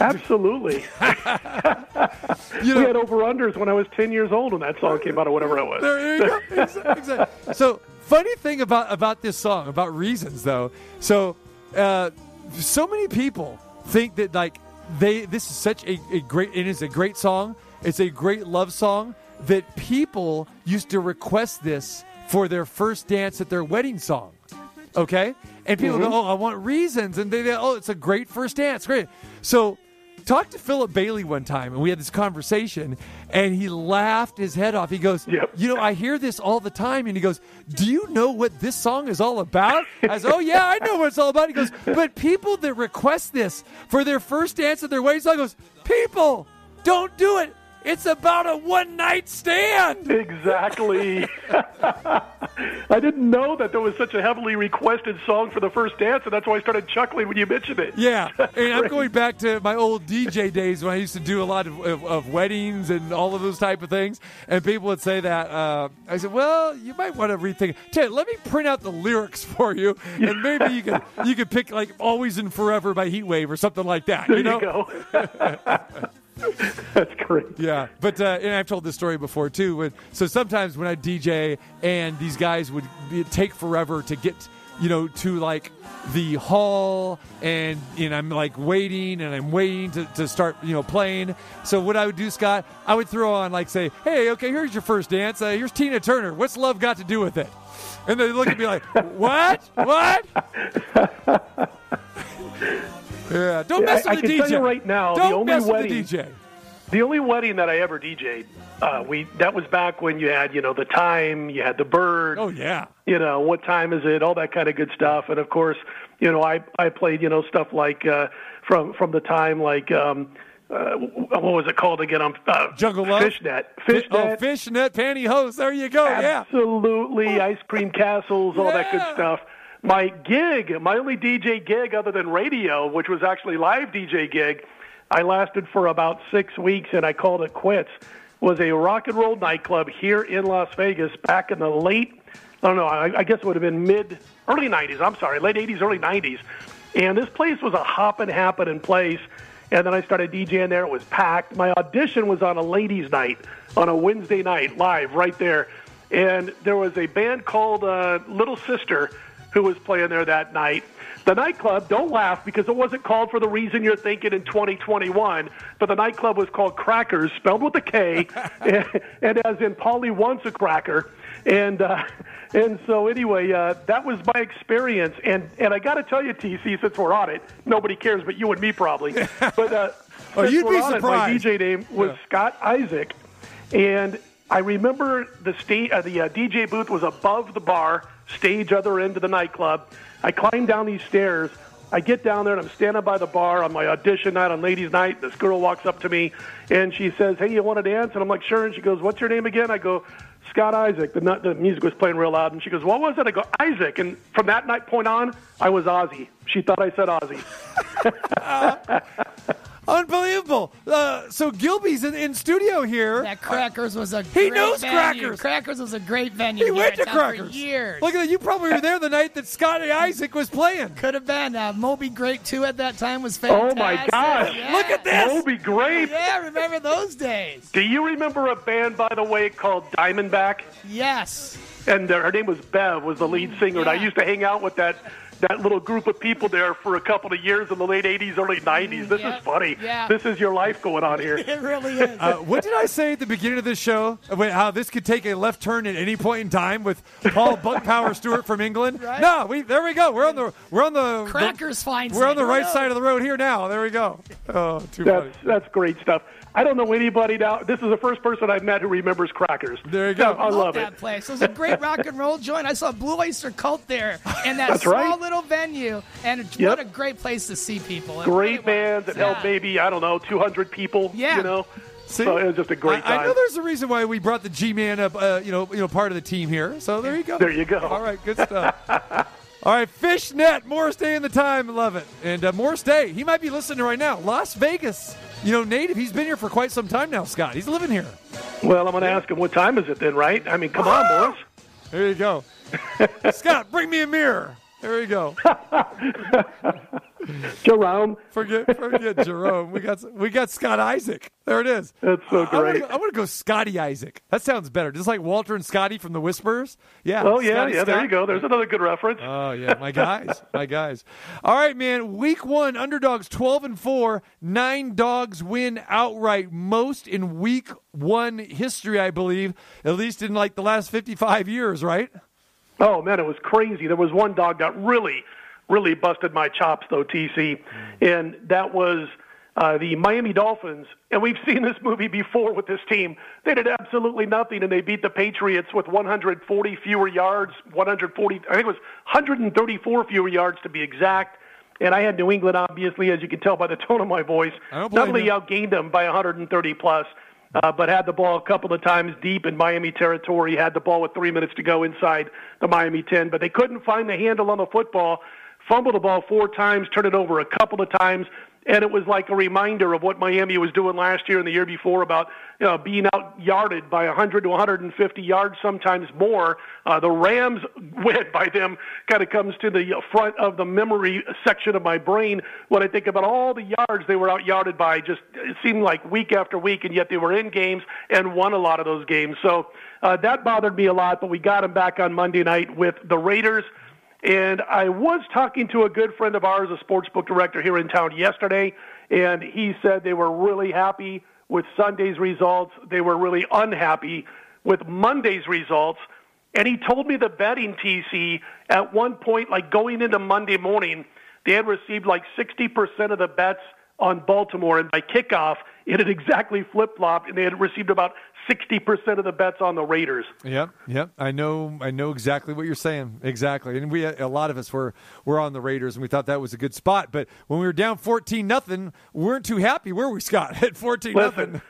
Absolutely. we had over unders when I was 10 years old when that song came out, or whatever it was. There you go. Exactly. exactly. So, funny thing about about this song, about reasons though. So, uh, so many people think that like they this is such a, a great it is a great song. It's a great love song that people used to request this for their first dance at their wedding song. Okay, and people Mhm. go, "Oh, I want reasons," and they, they, "Oh, it's a great first dance, great." So, talked to Philip Bailey one time, and we had this conversation, and he laughed his head off. He goes, "You know, I hear this all the time," and he goes, "Do you know what this song is all about?" I said, "Oh yeah, I know what it's all about." He goes, "But people that request this for their first dance at their wedding song goes, people, don't do it." It's about a one night stand. Exactly. I didn't know that there was such a heavily requested song for the first dance, and that's why I started chuckling when you mentioned it. Yeah, and I'm going back to my old DJ days when I used to do a lot of, of, of weddings and all of those type of things. And people would say that. Uh, I said, "Well, you might want to rethink." Ted, let me print out the lyrics for you, and maybe you could you could pick like "Always and Forever" by Heatwave or something like that. There you you know? go. That's great. Yeah, but uh, and I've told this story before too. When, so sometimes when I DJ and these guys would be, take forever to get, you know, to like the hall, and and I'm like waiting and I'm waiting to, to start, you know, playing. So what I would do, Scott, I would throw on like say, hey, okay, here's your first dance. Uh, here's Tina Turner. What's love got to do with it? And they look at me like, what? What? yeah, don't mess I, with I the can DJ. tell you right now, Don't the only mess wedding, with the DJ. the only wedding that I ever DJ'd, uh, we that was back when you had, you know, the time, you had the bird. Oh yeah. You know, what time is it? All that kind of good stuff. And of course, you know, I I played, you know, stuff like uh, from from the time like. Um, uh, what was it called again? I'm uh, Jungle Love? Fishnet. Fi- Fishnet. Oh, fishnet pantyhose. There you go. Yeah. Absolutely. Ice cream castles, all that good stuff. My gig, my only DJ gig other than radio, which was actually live DJ gig, I lasted for about six weeks, and I called it quits. Was a rock and roll nightclub here in Las Vegas back in the late, I don't know, I, I guess it would have been mid, early 90s. I'm sorry, late 80s, early 90s. And this place was a hopping, happening place. And then I started DJing there. It was packed. My audition was on a ladies' night on a Wednesday night, live right there. And there was a band called uh, Little Sister who was playing there that night. The nightclub, don't laugh because it wasn't called for the reason you're thinking in 2021, but the nightclub was called Crackers, spelled with a K, and, and as in Polly wants a cracker. And uh, and so anyway, uh, that was my experience. And and I got to tell you, TC, since we're on it, nobody cares, but you and me probably. But uh, Oh, you'd be on it, my. DJ name was Yeah. Scott Isaac, and I remember the sta- uh, the uh, DJ booth was above the bar, stage other end of the nightclub. I climb down these stairs. I get down there and I'm standing by the bar on my audition night on ladies' night. This girl walks up to me and she says, "Hey, you want to dance?" And I'm like, "Sure." And she goes, "What's your name again?" I go, "Scott Isaac." The, the music was playing real loud, and she goes, "What was it?" I go, "Isaac." And from that night point on, I was Ozzy. She thought I said Ozzy. Uh, Unbelievable. Uh, so Gilby's in, in studio here. That Crackers was a He great knows venue. Crackers. Crackers was a great venue. He here went in to town for Crackers. years. Look at that. You probably were there the night that Scotty Isaac was playing. Could have been. Uh, Moby Grape 2 at that time was fantastic. Oh, my gosh. Yeah. Look at this. Moby Grape. Yeah, remember those days. Do you remember a band, by the way, called Diamondback? Yes. and uh, her name was Bev, was the lead singer. And I used to hang out with that that little group of people there for a couple of years in the late '80s, early '90s. This yeah, is funny. yeah. This is your life going on here. It really is. Uh, what did I say at the beginning of this show? About how this could take a left turn at any point in time with Paul Buck Power Stewart from England? Right. No, we there we go. We're on the we're on the Crackers finds We're on the right knows? side of the road here now. There we go. Oh, too funny. That's that's great stuff. I don't know anybody now. This is the first person I've met who remembers crackers. There you go. I love that it. place. It was a great rock and roll joint. I saw Blue Oyster Cult there in that That's small right. little venue, and Yep. what a great place to see people. It Great really bands that held maybe I don't know 200 people. Yeah. You know. See? So it was just a great I, I know there's a reason why we brought the G-Man up, uh, you know, you know, part of the team here. So there you go. There you go. All right, good stuff. All right, Fishnet, Morris Day in the time, love it. And uh, Morris Day, he might be listening right now. Las Vegas, you know, native. He's been here for quite some time now. Scott, he's living here. Well, I'm going to ask him what time is it then, right? I mean, come on, boys. There you go. Scott, bring me a mirror. There you go. Jerome. Forget, forget Jerome. We got we got Scott Isaac. There it is. That's so great. I want to go Scotty Isaac. That sounds better. Just like Walter and Scotty from the Whispers. Yeah. Oh yeah, Scotty yeah. There you go. There's another good reference. Oh yeah, my guys, my guys. All right, man. Week one, underdogs twelve and four. Nine dogs win outright, most in week one history, I believe. At least in like the last fifty-five years, right? Oh man, it was crazy. There was one dog that really, really busted my chops though, TC, and that was uh, the Miami Dolphins. And we've seen this movie before with this team. They did absolutely nothing, and they beat the Patriots with 140 fewer yards, 140. I think it was 134 fewer yards to be exact. And I had New England, obviously, as you can tell by the tone of my voice. Don't only you. outgained them by 130 plus, uh, but had the ball a couple of times deep in Miami territory. Had the ball with three minutes to go inside the Miami 10, but they couldn't find the handle on the football. Fumbled the ball four times, turned it over a couple of times, and it was like a reminder of what Miami was doing last year and the year before about you know, being out yarded by 100 to 150 yards, sometimes more. Uh, the Rams win by them kind of comes to the front of the memory section of my brain when I think about all the yards they were out yarded by. Just it seemed like week after week, and yet they were in games and won a lot of those games. So uh, that bothered me a lot. But we got them back on Monday night with the Raiders. And I was talking to a good friend of ours, a sports book director here in town yesterday, and he said they were really happy with Sunday's results. They were really unhappy with Monday's results. And he told me the betting TC at one point, like going into Monday morning, they had received like 60% of the bets on Baltimore. And by kickoff, it had exactly flip flopped, and they had received about 60% of the bets on the Raiders. Yep, yep. I know, I know exactly what you're saying. Exactly, and we a lot of us were were on the Raiders, and we thought that was a good spot. But when we were down fourteen nothing, we weren't too happy, were we, Scott? At fourteen nothing.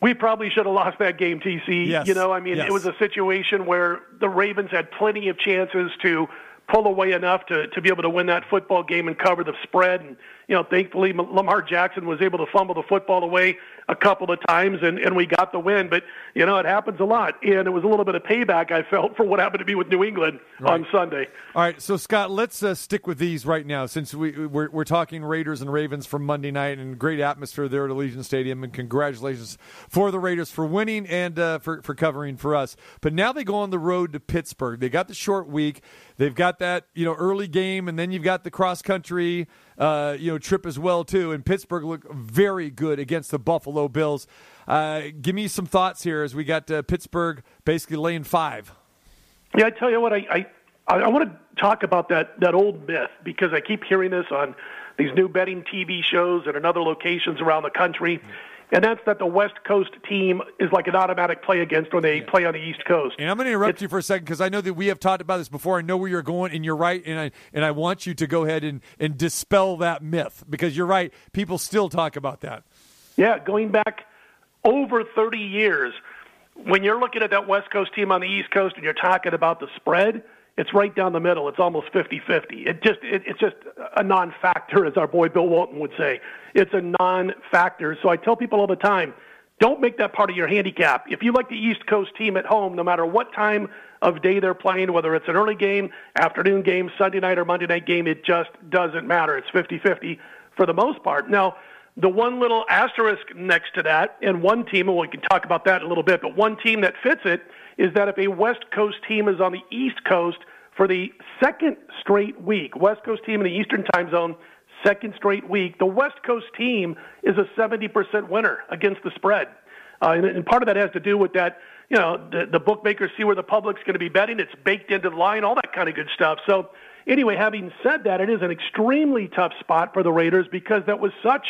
We probably should have lost that game, TC. Yes, You know, I mean, yes. it was a situation where the Ravens had plenty of chances to pull away enough to, to be able to win that football game and cover the spread. And you know, thankfully Lamar Jackson was able to fumble the football away a couple of times, and and we got the win. But you know, it happens a lot, and it was a little bit of payback I felt for what happened to be with New England on Sunday. All right, so Scott, let's uh, stick with these right now since we we're, we're talking Raiders and Ravens from Monday night and great atmosphere there at Allegiant Stadium, and congratulations for the Raiders for winning and uh, for for covering for us. But now they go on the road to Pittsburgh. They got the short week. They've got that you know early game, and then you've got the cross country uh, you know trip as well too. And Pittsburgh looked very good against the Buffalo Bills. Uh, give me some thoughts here as we got uh, Pittsburgh basically laying five. Yeah, I tell you what, I I, I want to talk about that that old myth because I keep hearing this on these new betting TV shows and in other locations around the country. And that's that the West Coast team is like an automatic play against when they play on the East Coast. And I'm going to interrupt you for a second because I know that we have talked about this before. I know where you're going, and you're right. And I and I want you to go ahead and, and dispel that myth because you're right. People still talk about that. Yeah, going back over 30 years, when you're looking at that West Coast team on the East Coast and you're talking about the spread, it's right down the middle. It's almost 50-50. It just it, it's just a non-factor, as our boy Bill Walton would say. It's a non-factor. So I tell people all the time, don't make that part of your handicap. If you like the East Coast team at home, no matter what time of day they're playing, whether it's an early game, afternoon game, Sunday night or Monday night game, it just doesn't matter. It's 50-50 for the most part. Now, the one little asterisk next to that, and one team, and we can talk about that in a little bit, but one team that fits it is that if a West Coast team is on the East Coast for the second straight week, West Coast team in the Eastern time zone, second straight week, the West Coast team is a 70% winner against the spread. Uh, and, and part of that has to do with that, you know, the, the bookmakers see where the public's going to be betting. It's baked into the line, all that kind of good stuff. So, anyway, having said that, it is an extremely tough spot for the Raiders because that was such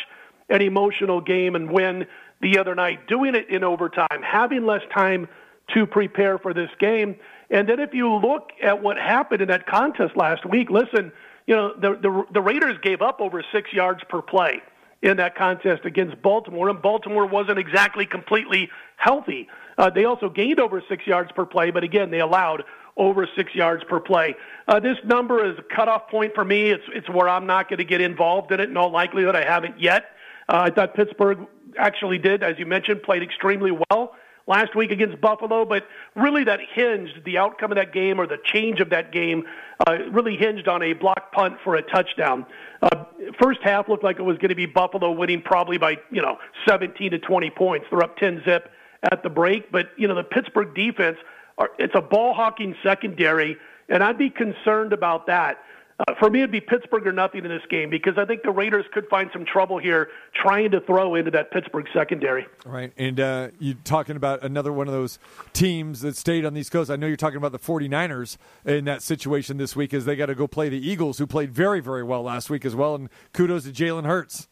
an emotional game and win the other night, doing it in overtime, having less time to prepare for this game. And then if you look at what happened in that contest last week, listen, you know, the, the, the Raiders gave up over six yards per play in that contest against Baltimore, and Baltimore wasn't exactly completely healthy. Uh, they also gained over six yards per play, but again, they allowed over six yards per play. Uh, this number is a cutoff point for me. It's it's where I'm not going to get involved in it. In all likelihood, I haven't yet. Uh, I thought Pittsburgh actually did, as you mentioned, played extremely well last week against Buffalo, but really that hinged the outcome of that game or the change of that game uh, really hinged on a block punt for a touchdown. Uh, first half looked like it was going to be Buffalo winning probably by you know 17 to 20 points. They're up 10 zip at the break, but you know the Pittsburgh defense, are, it's a ball hawking secondary, and I'd be concerned about that. Uh, for me, it'd be Pittsburgh or nothing in this game because I think the Raiders could find some trouble here trying to throw into that Pittsburgh secondary. Right. And uh, you're talking about another one of those teams that stayed on the East Coast. I know you're talking about the 49ers in that situation this week as they got to go play the Eagles, who played very, very well last week as well. And kudos to Jalen Hurts.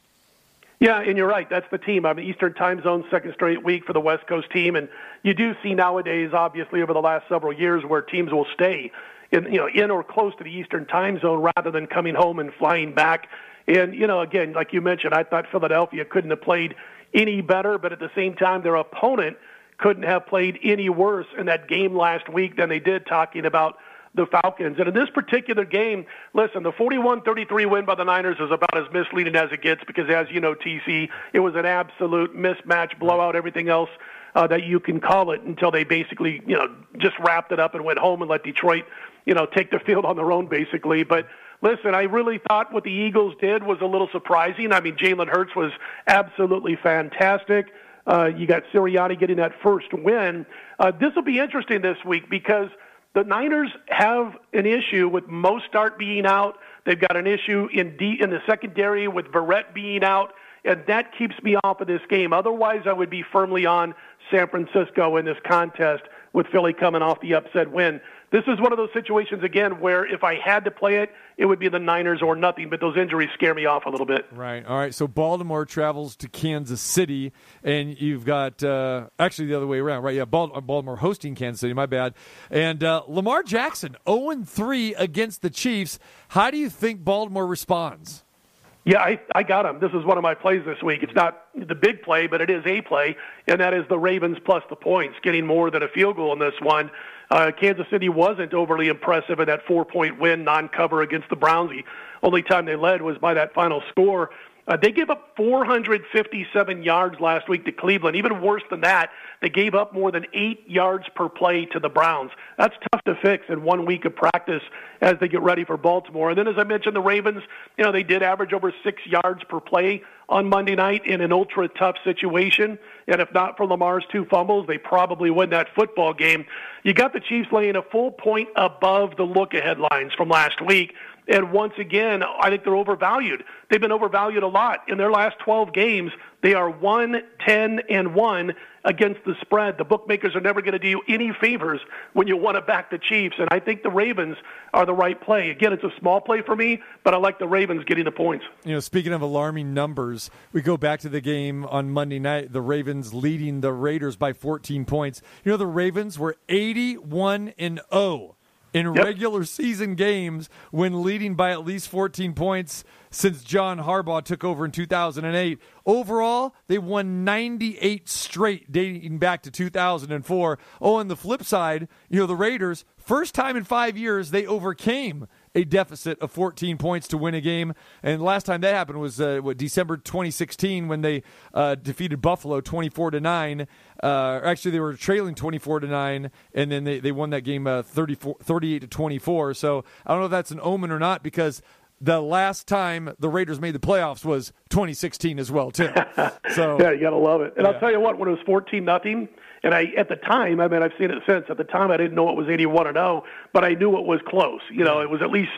Yeah, and you're right. That's the team. I'm mean, Eastern Time Zone, second straight week for the West Coast team, and you do see nowadays, obviously, over the last several years, where teams will stay in you know in or close to the Eastern Time Zone rather than coming home and flying back. And you know, again, like you mentioned, I thought Philadelphia couldn't have played any better, but at the same time, their opponent couldn't have played any worse in that game last week than they did. Talking about the Falcons. And in this particular game, listen, the 41-33 win by the Niners is about as misleading as it gets because, as you know, TC, it was an absolute mismatch, blowout, everything else uh, that you can call it until they basically, you know, just wrapped it up and went home and let Detroit, you know, take the field on their own, basically. But listen, I really thought what the Eagles did was a little surprising. I mean, Jalen Hurts was absolutely fantastic. Uh, you got Sirianni getting that first win. Uh, this will be interesting this week because – the Niners have an issue with Mostert being out. They've got an issue in D, in the secondary with Verrett being out, and that keeps me off of this game. Otherwise, I would be firmly on San Francisco in this contest with Philly coming off the upset win. This is one of those situations again where if I had to play it, it would be the Niners or nothing. But those injuries scare me off a little bit. Right. All right. So Baltimore travels to Kansas City, and you've got uh, actually the other way around, right? Yeah, Baltimore hosting Kansas City. My bad. And uh, Lamar Jackson, zero three against the Chiefs. How do you think Baltimore responds? Yeah, I, I got him. This is one of my plays this week. It's not the big play, but it is a play, and that is the Ravens plus the points, getting more than a field goal in this one. Uh, Kansas City wasn't overly impressive in that four-point win, non-cover against the Browns. The only time they led was by that final score. Uh, they gave up 457 yards last week to Cleveland. Even worse than that, they gave up more than eight yards per play to the Browns. That's tough to fix in one week of practice as they get ready for Baltimore. And then, as I mentioned, the Ravens, you know, they did average over six yards per play on Monday night in an ultra tough situation. And if not for Lamar's two fumbles, they probably win that football game. You got the Chiefs laying a full point above the look ahead lines from last week. And once again, I think they're overvalued. They've been overvalued a lot. In their last 12 games, they are 1, 10, and 1 against the spread. The bookmakers are never going to do you any favors when you want to back the Chiefs. And I think the Ravens are the right play. Again, it's a small play for me, but I like the Ravens getting the points. You know, speaking of alarming numbers, we go back to the game on Monday night, the Ravens leading the Raiders by 14 points. You know, the Ravens were 81 and 0 in Yep. regular season games when leading by at least 14 points since John Harbaugh took over in 2008. Overall, they won 98 straight dating back to 2004. Oh, on the flip side, you know, the Raiders, first time in 5 years they overcame a deficit of 14 points to win a game. And last time that happened was uh, what December 2016 when they uh, defeated Buffalo 24 to nine. Uh, actually, they were trailing 24 to nine, and then they, they won that game uh, 34, 38 to 24. So I don't know if that's an omen or not because. The last time the Raiders made the playoffs was 2016 as well too. So yeah, you gotta love it. And Yeah. I'll tell you what, when it was fourteen nothing, and I at the time, I mean, I've seen it since. At the time, I didn't know it was eighty-one and zero, but I knew it was close. You know, it was at least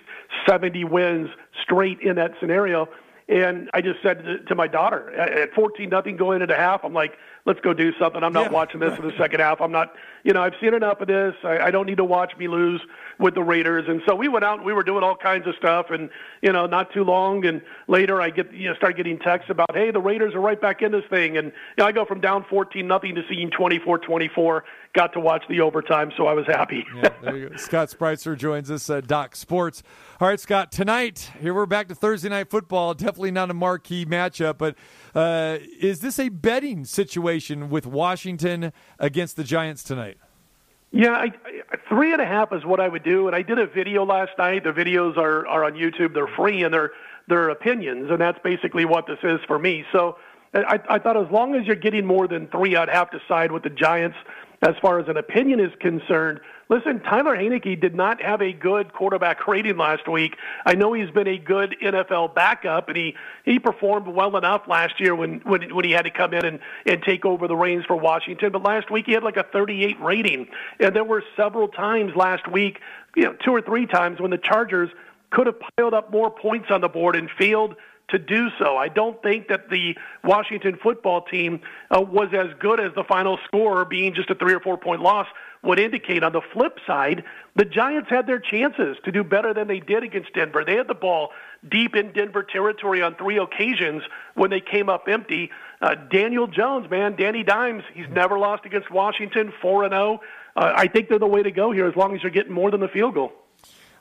seventy wins straight in that scenario. And I just said to, to my daughter at at fourteen nothing going into half, I'm like, let's go do something. I'm not watching this in the second half. I'm not, you know, I've seen enough of this. I, I don't need to watch me lose with the Raiders. And so we went out and we were doing all kinds of stuff. And you know, not too long, and later I get you know start getting texts about, hey, the Raiders are right back in this thing. And you know, I go from down fourteen nothing to seeing 24-24. Got to watch the overtime, so I was happy. Yeah. Scott Spreitzer joins us at Doc Sports. All right, Scott, tonight, here we're back to Thursday Night Football. Definitely not a marquee matchup, but uh, is this a betting situation with Washington against the Giants tonight? Yeah, I, I, three and a half is what I would do. And I did a video last night. The videos are, are on YouTube. They're free and they're they're opinions, and that's basically what this is for me. So I, I thought as long as you're getting more than three, I'd have to side with the Giants as far as an opinion is concerned. Listen, Taylor Heinicke did not have a good quarterback rating last week. I know he's been a good NFL backup, and he he performed well enough last year when when when he had to come in and and take over the reins for Washington. But last week he had like a 38 rating, and there were several times last week, you know, two or three times when the Chargers could have piled up more points on the board and failed to do so. I don't think that the Washington football team uh, was as good as the final score, being just a three or four point loss, would indicate. On the flip side, the Giants had their chances to do better than they did against Denver. They had the ball deep in Denver territory on three occasions when they came up empty. Uh, Daniel Jones, man, Danny Dimes, he's never lost against Washington, 4 and 0. Uh, I think they're the way to go here as long as you're getting more than the field goal.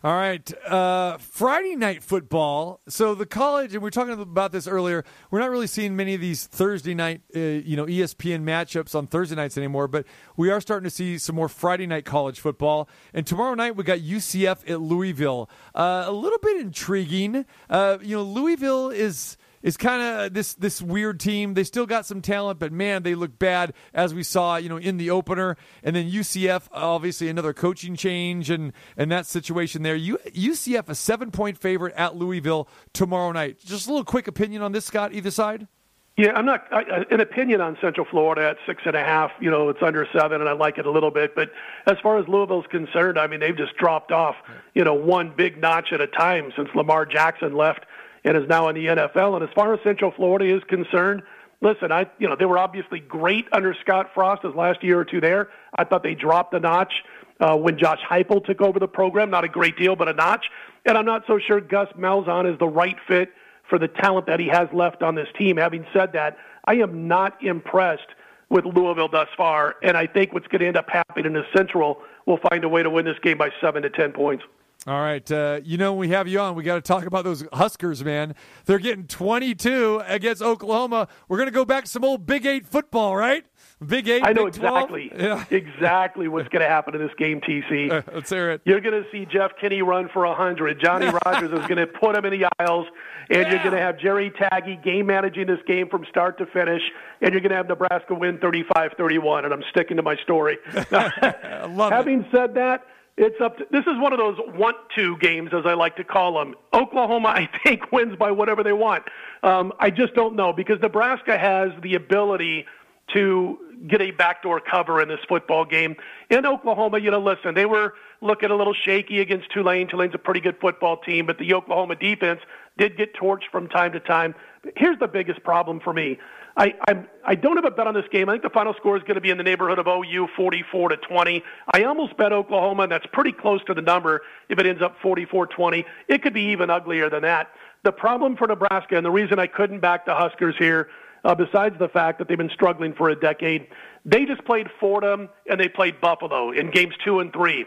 All right, uh, Friday night football. So the college, and we are talking about this earlier. We're not really seeing many of these Thursday night, uh, you know, ESPN matchups on Thursday nights anymore. But we are starting to see some more Friday night college football. And tomorrow night we got UCF at Louisville. Uh, a little bit intriguing. Uh, you know, Louisville is is kind of this this weird team. They still got some talent, but man, they look bad as we saw, you know, in the opener. And then UCF, obviously another coaching change and and that situation there. U, UCF a seven point favorite at Louisville tomorrow night. Just a little quick opinion on this, Scott. Either side. Yeah, I'm not I, an opinion on Central Florida at six and a half. You know, it's under seven, and I like it a little bit. But as far as Louisville's concerned, I mean, they've just dropped off. You know, one big notch at a time since Lamar Jackson left and is now in the NFL. And as far as Central Florida is concerned, listen, I you know they were obviously great under Scott Frost his last year or two there. I thought they dropped a notch uh, when Josh Heupel took over the program. Not a great deal, but a notch. And I'm not so sure Gus Malzahn is the right fit for the talent that he has left on this team. Having said that, I am not impressed with Louisville thus far, and I think what's going to end up happening in Central will find a way to win this game by seven to ten points. All right. Uh, you know, when we have you on, we got to talk about those Huskers, man. They're getting 22 against Oklahoma. We're going to go back to some old Big Eight football, right? Big Eight. I know Big exactly, Yeah. exactly what's going to happen in this game, TC. Let's hear it. You're going to see Jeff Kinney run for 100. Johnny Rodgers is going to put him in the aisles, and you're going to have Jerry Tagge game managing this game from start to finish, and you're going to have Nebraska win 35-31. And I'm sticking to my story. I love it. Having said that, it's up. To, this is one of those want-to games, as I like to call them. Oklahoma, I think, wins by whatever they want. Um, I just don't know because Nebraska has the ability to get a backdoor cover in this football game. In Oklahoma, you know, listen, they were looking a little shaky against Tulane. Tulane's a pretty good football team, but the Oklahoma defense did get torched from time to time. Here's the biggest problem for me. I I'm, I don't have a bet on this game. I think the final score is going to be in the neighborhood of OU 44 to 20. I almost bet Oklahoma, and that's pretty close to the number if it ends up 44-20. It could be even uglier than that. The problem for Nebraska, and the reason I couldn't back the Huskers here, uh, besides the fact that they've been struggling for a decade, they just played Fordham and they played Buffalo in games two and three.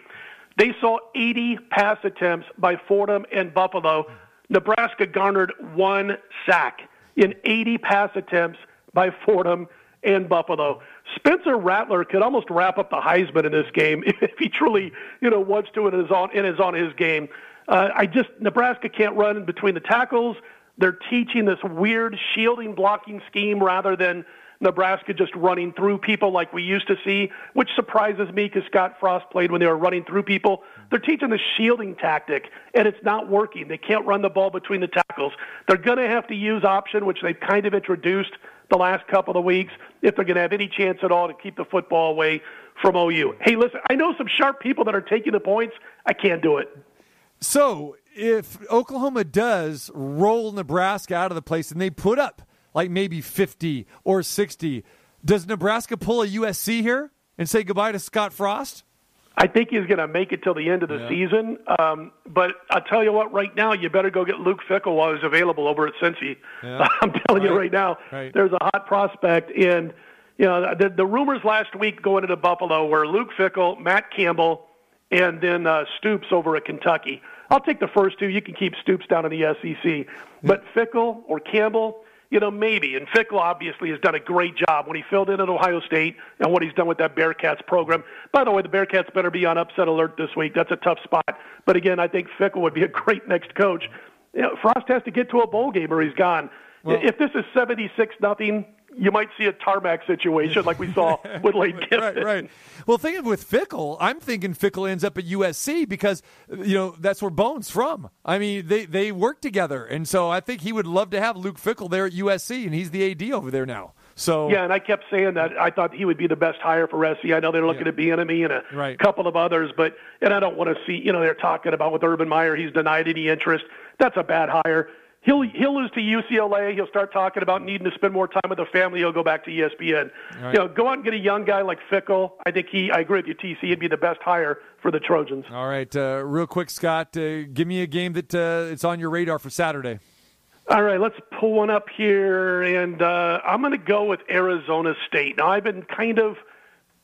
They saw 80 pass attempts by Fordham and Buffalo. Nebraska garnered one sack in 80 pass attempts by Fordham and Buffalo. Spencer Rattler could almost wrap up the Heisman in this game if he truly, you know, wants to and is on and is on his game. Uh, I just Nebraska can't run between the tackles. They're teaching this weird shielding blocking scheme rather than Nebraska just running through people like we used to see, which surprises me because Scott Frost played when they were running through people. They're teaching the shielding tactic, and it's not working. They can't run the ball between the tackles. They're going to have to use option, which they've kind of introduced the last couple of weeks, if they're going to have any chance at all to keep the football away from OU. Hey, listen, I know some sharp people that are taking the points. I can't do it. So if Oklahoma does roll Nebraska out of the place and they put up like maybe 50 or 60, does Nebraska pull a USC here and say goodbye to Scott Frost? I think he's going to make it till the end of the Yeah. season. Um, but I'll tell you what, right now, you better go get Luke Fickell while he's available over at Cincy. Yeah. I'm telling you Right. right now, Right. there's a hot prospect. And, you know, the, the rumors last week going into Buffalo were Luke Fickell, Matt Campbell, and then uh, Stoops over at Kentucky. I'll take the first two. You can keep Stoops down in the SEC. But Fickell or Campbell, you know, maybe. And Fickell obviously has done a great job when he filled in at Ohio State and what he's done with that Bearcats program. By the way, the Bearcats better be on upset alert this week. That's a tough spot. But again, I think Fickell would be a great next coach. You know, Frost has to get to a bowl game or he's gone. Well- if this is 76 nothing, you might see a tarmac situation like we saw with Lane Kiffin. right, right. Well, thinking with Fickell, I'm thinking Fickell ends up at USC because you know that's where Bohn's from. I mean, they they work together, and so I think he would love to have Luke Fickell there at USC, and he's the AD over there now. So Yeah, and I kept saying that I thought he would be the best hire for SC. I know they're looking at Bieniemy and a Right. couple of others, but and I don't want to see. You know, they're talking about with Urban Meyer, he's denied any interest. That's a bad hire. He'll he'll lose to UCLA. He'll start talking about needing to spend more time with the family. He'll go back to ESPN. Right. You know, go out and get a young guy like Fickell. I think he. I agree with you, TC. He'd be the best hire for the Trojans. All right, uh, real quick, Scott, uh, give me a game that uh, it's on your radar for Saturday. All right, let's pull one up here, and uh, I'm going to go with Arizona State. Now, I've been kind of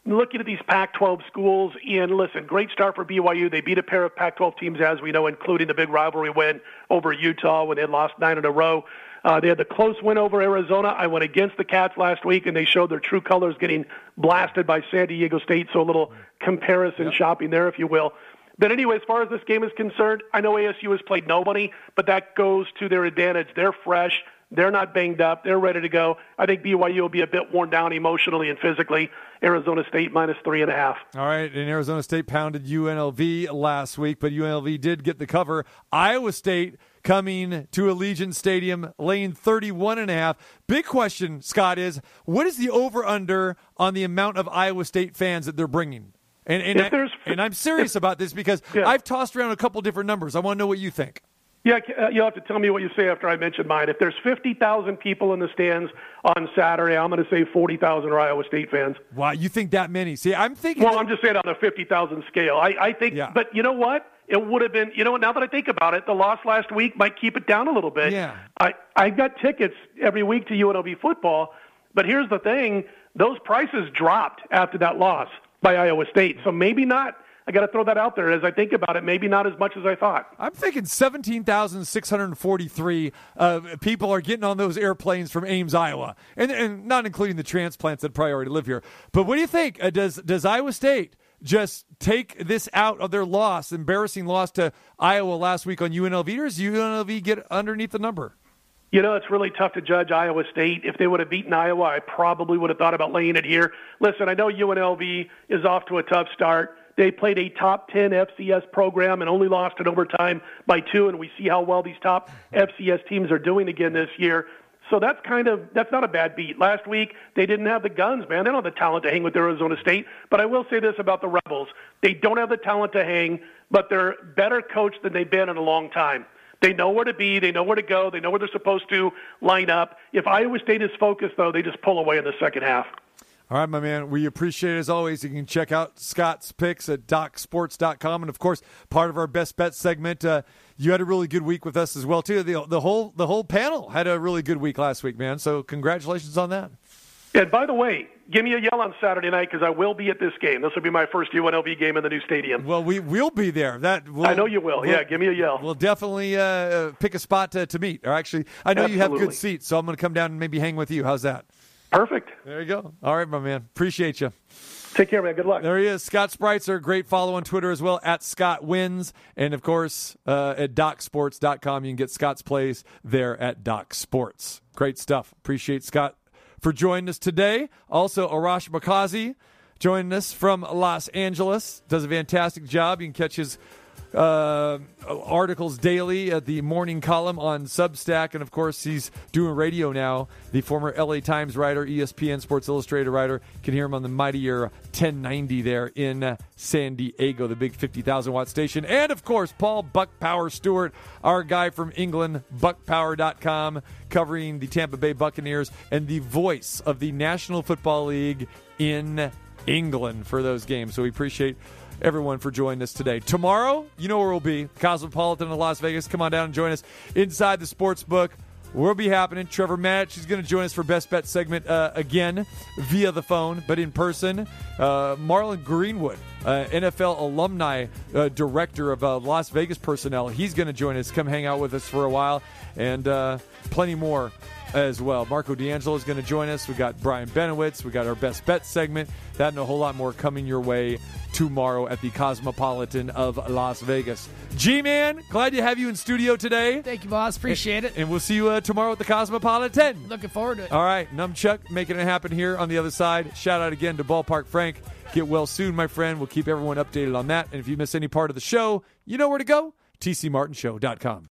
looking at these Pac-12 schools, and listen, great start for BYU. They beat a pair of Pac-12 teams, as we know, including the big rivalry win over Utah when they lost nine in a row. Uh, they had the close win over Arizona. I went against the Cats last week, and they showed their true colors, getting blasted by San Diego State. So a little comparison shopping there, if you will. But anyway, as far as this game is concerned, I know ASU has played nobody, but that goes to their advantage. They're fresh. They're not banged up. They're ready to go. I think BYU will be a bit worn down emotionally and physically. Arizona State minus three and a half. All right, and Arizona State pounded UNLV last week, but UNLV did get the cover. Iowa State coming to Allegiant Stadium, laying 31 and a half. Big question, Scott, is what is the over under on the amount of Iowa State fans that they're bringing? And and, I, and I'm serious about this because I've tossed around a couple different numbers. I want to know what you think. Yeah, uh, you'll have to tell me what you say after I mention mine. If there's 50,000 people in the stands on Saturday, I'm going to say 40,000 are Iowa State fans. Wow, you think that many? See, I'm thinking. Well, I'm just saying on a 50,000 scale. I, I think, but you know what? It would have been, you know what, now that I think about it, the loss last week might keep it down a little bit. Yeah. I, I got tickets every week to UNLV football, but here's the thing those prices dropped after that loss by Iowa State. So maybe not I got to throw that out there as I think about it. Maybe not as much as I thought. I'm thinking 17,643 uh, people are getting on those airplanes from Ames, Iowa, and, and not including the transplants that probably already live here. But what do you think? Uh, does does Iowa State just take this out of their loss, embarrassing loss to Iowa last week on UNLV, or does UNLV get underneath the number? You know, it's really tough to judge Iowa State. If they would have beaten Iowa, I probably would have thought about laying it here. Listen, I know UNLV is off to a tough start. They played a top 10 FCS program and only lost in overtime by two, and we see how well these top FCS teams are doing again this year. So that's kind of that's not a bad beat. Last week they didn't have the guns, man. They don't have the talent to hang with Arizona State. But I will say this about the Rebels: they don't have the talent to hang, but they're better coached than they've been in a long time. They know where to be. They know where to go. They know where they're supposed to line up. If Iowa State is focused, though, they just pull away in the second half. All right, my man. We appreciate it as always. You can check out Scott's picks at docsports.com. And of course, part of our best bet segment. Uh, you had a really good week with us as well, too. The, the whole the whole panel had a really good week last week, man. So congratulations on that. And by the way, give me a yell on Saturday night because I will be at this game. This will be my first UNLV game in the new stadium. Well, we will be there. That we'll, I know you will. we'll- yeah, give me a yell. We'll definitely uh, pick a spot to, to meet. Or actually, I know you have good seats, so I'm going to come down and maybe hang with you. How's that? Perfect. There you go. All right, my man. Appreciate you. Take care, man. Good luck. There he is. Scott Spreitzer. Great follow on Twitter as well, at Scott Wins. And of course, uh, at DocSports.com. You can get Scott's plays there at Doc Sports. Great stuff. Appreciate Scott for joining us today. Also, Arash Markazi joining us from Los Angeles. Does a fantastic job. You can catch his uh, articles daily at the morning column on Substack. And of course, he's doing radio now. The former LA Times writer, ESPN Sports Illustrated writer, can hear him on the mightier 1090 there in San Diego, the big 50,000 watt station. And of course, Paul Buck Power Stewart, our guy from England, buckpower.com, covering the Tampa Bay Buccaneers and the voice of the National Football League in England for those games. So we appreciate everyone for joining us today. Tomorrow, you know where we'll be Cosmopolitan in Las Vegas. Come on down and join us inside the sports book. Will be happening. Trevor Matich is going to join us for Best Bet segment uh, again via the phone, but in person. Uh, Marlon Greenwood, uh, NFL alumni uh, director of uh, Las Vegas personnel, he's going to join us. Come hang out with us for a while, and uh, plenty more as well. Marco D'Angelo is going to join us. We got Brian Benowitz. We got our best bet segment. That and a whole lot more coming your way tomorrow at the Cosmopolitan of Las Vegas. G Man, glad to have you in studio today. Thank you, boss. Appreciate it. And we'll see you uh, tomorrow at the Cosmopolitan. Looking forward to it. All right, Numchuck making it happen here on the other side. Shout out again to Ballpark Frank. Get well soon, my friend. We'll keep everyone updated on that. And if you miss any part of the show, you know where to go tcmartinshow.com.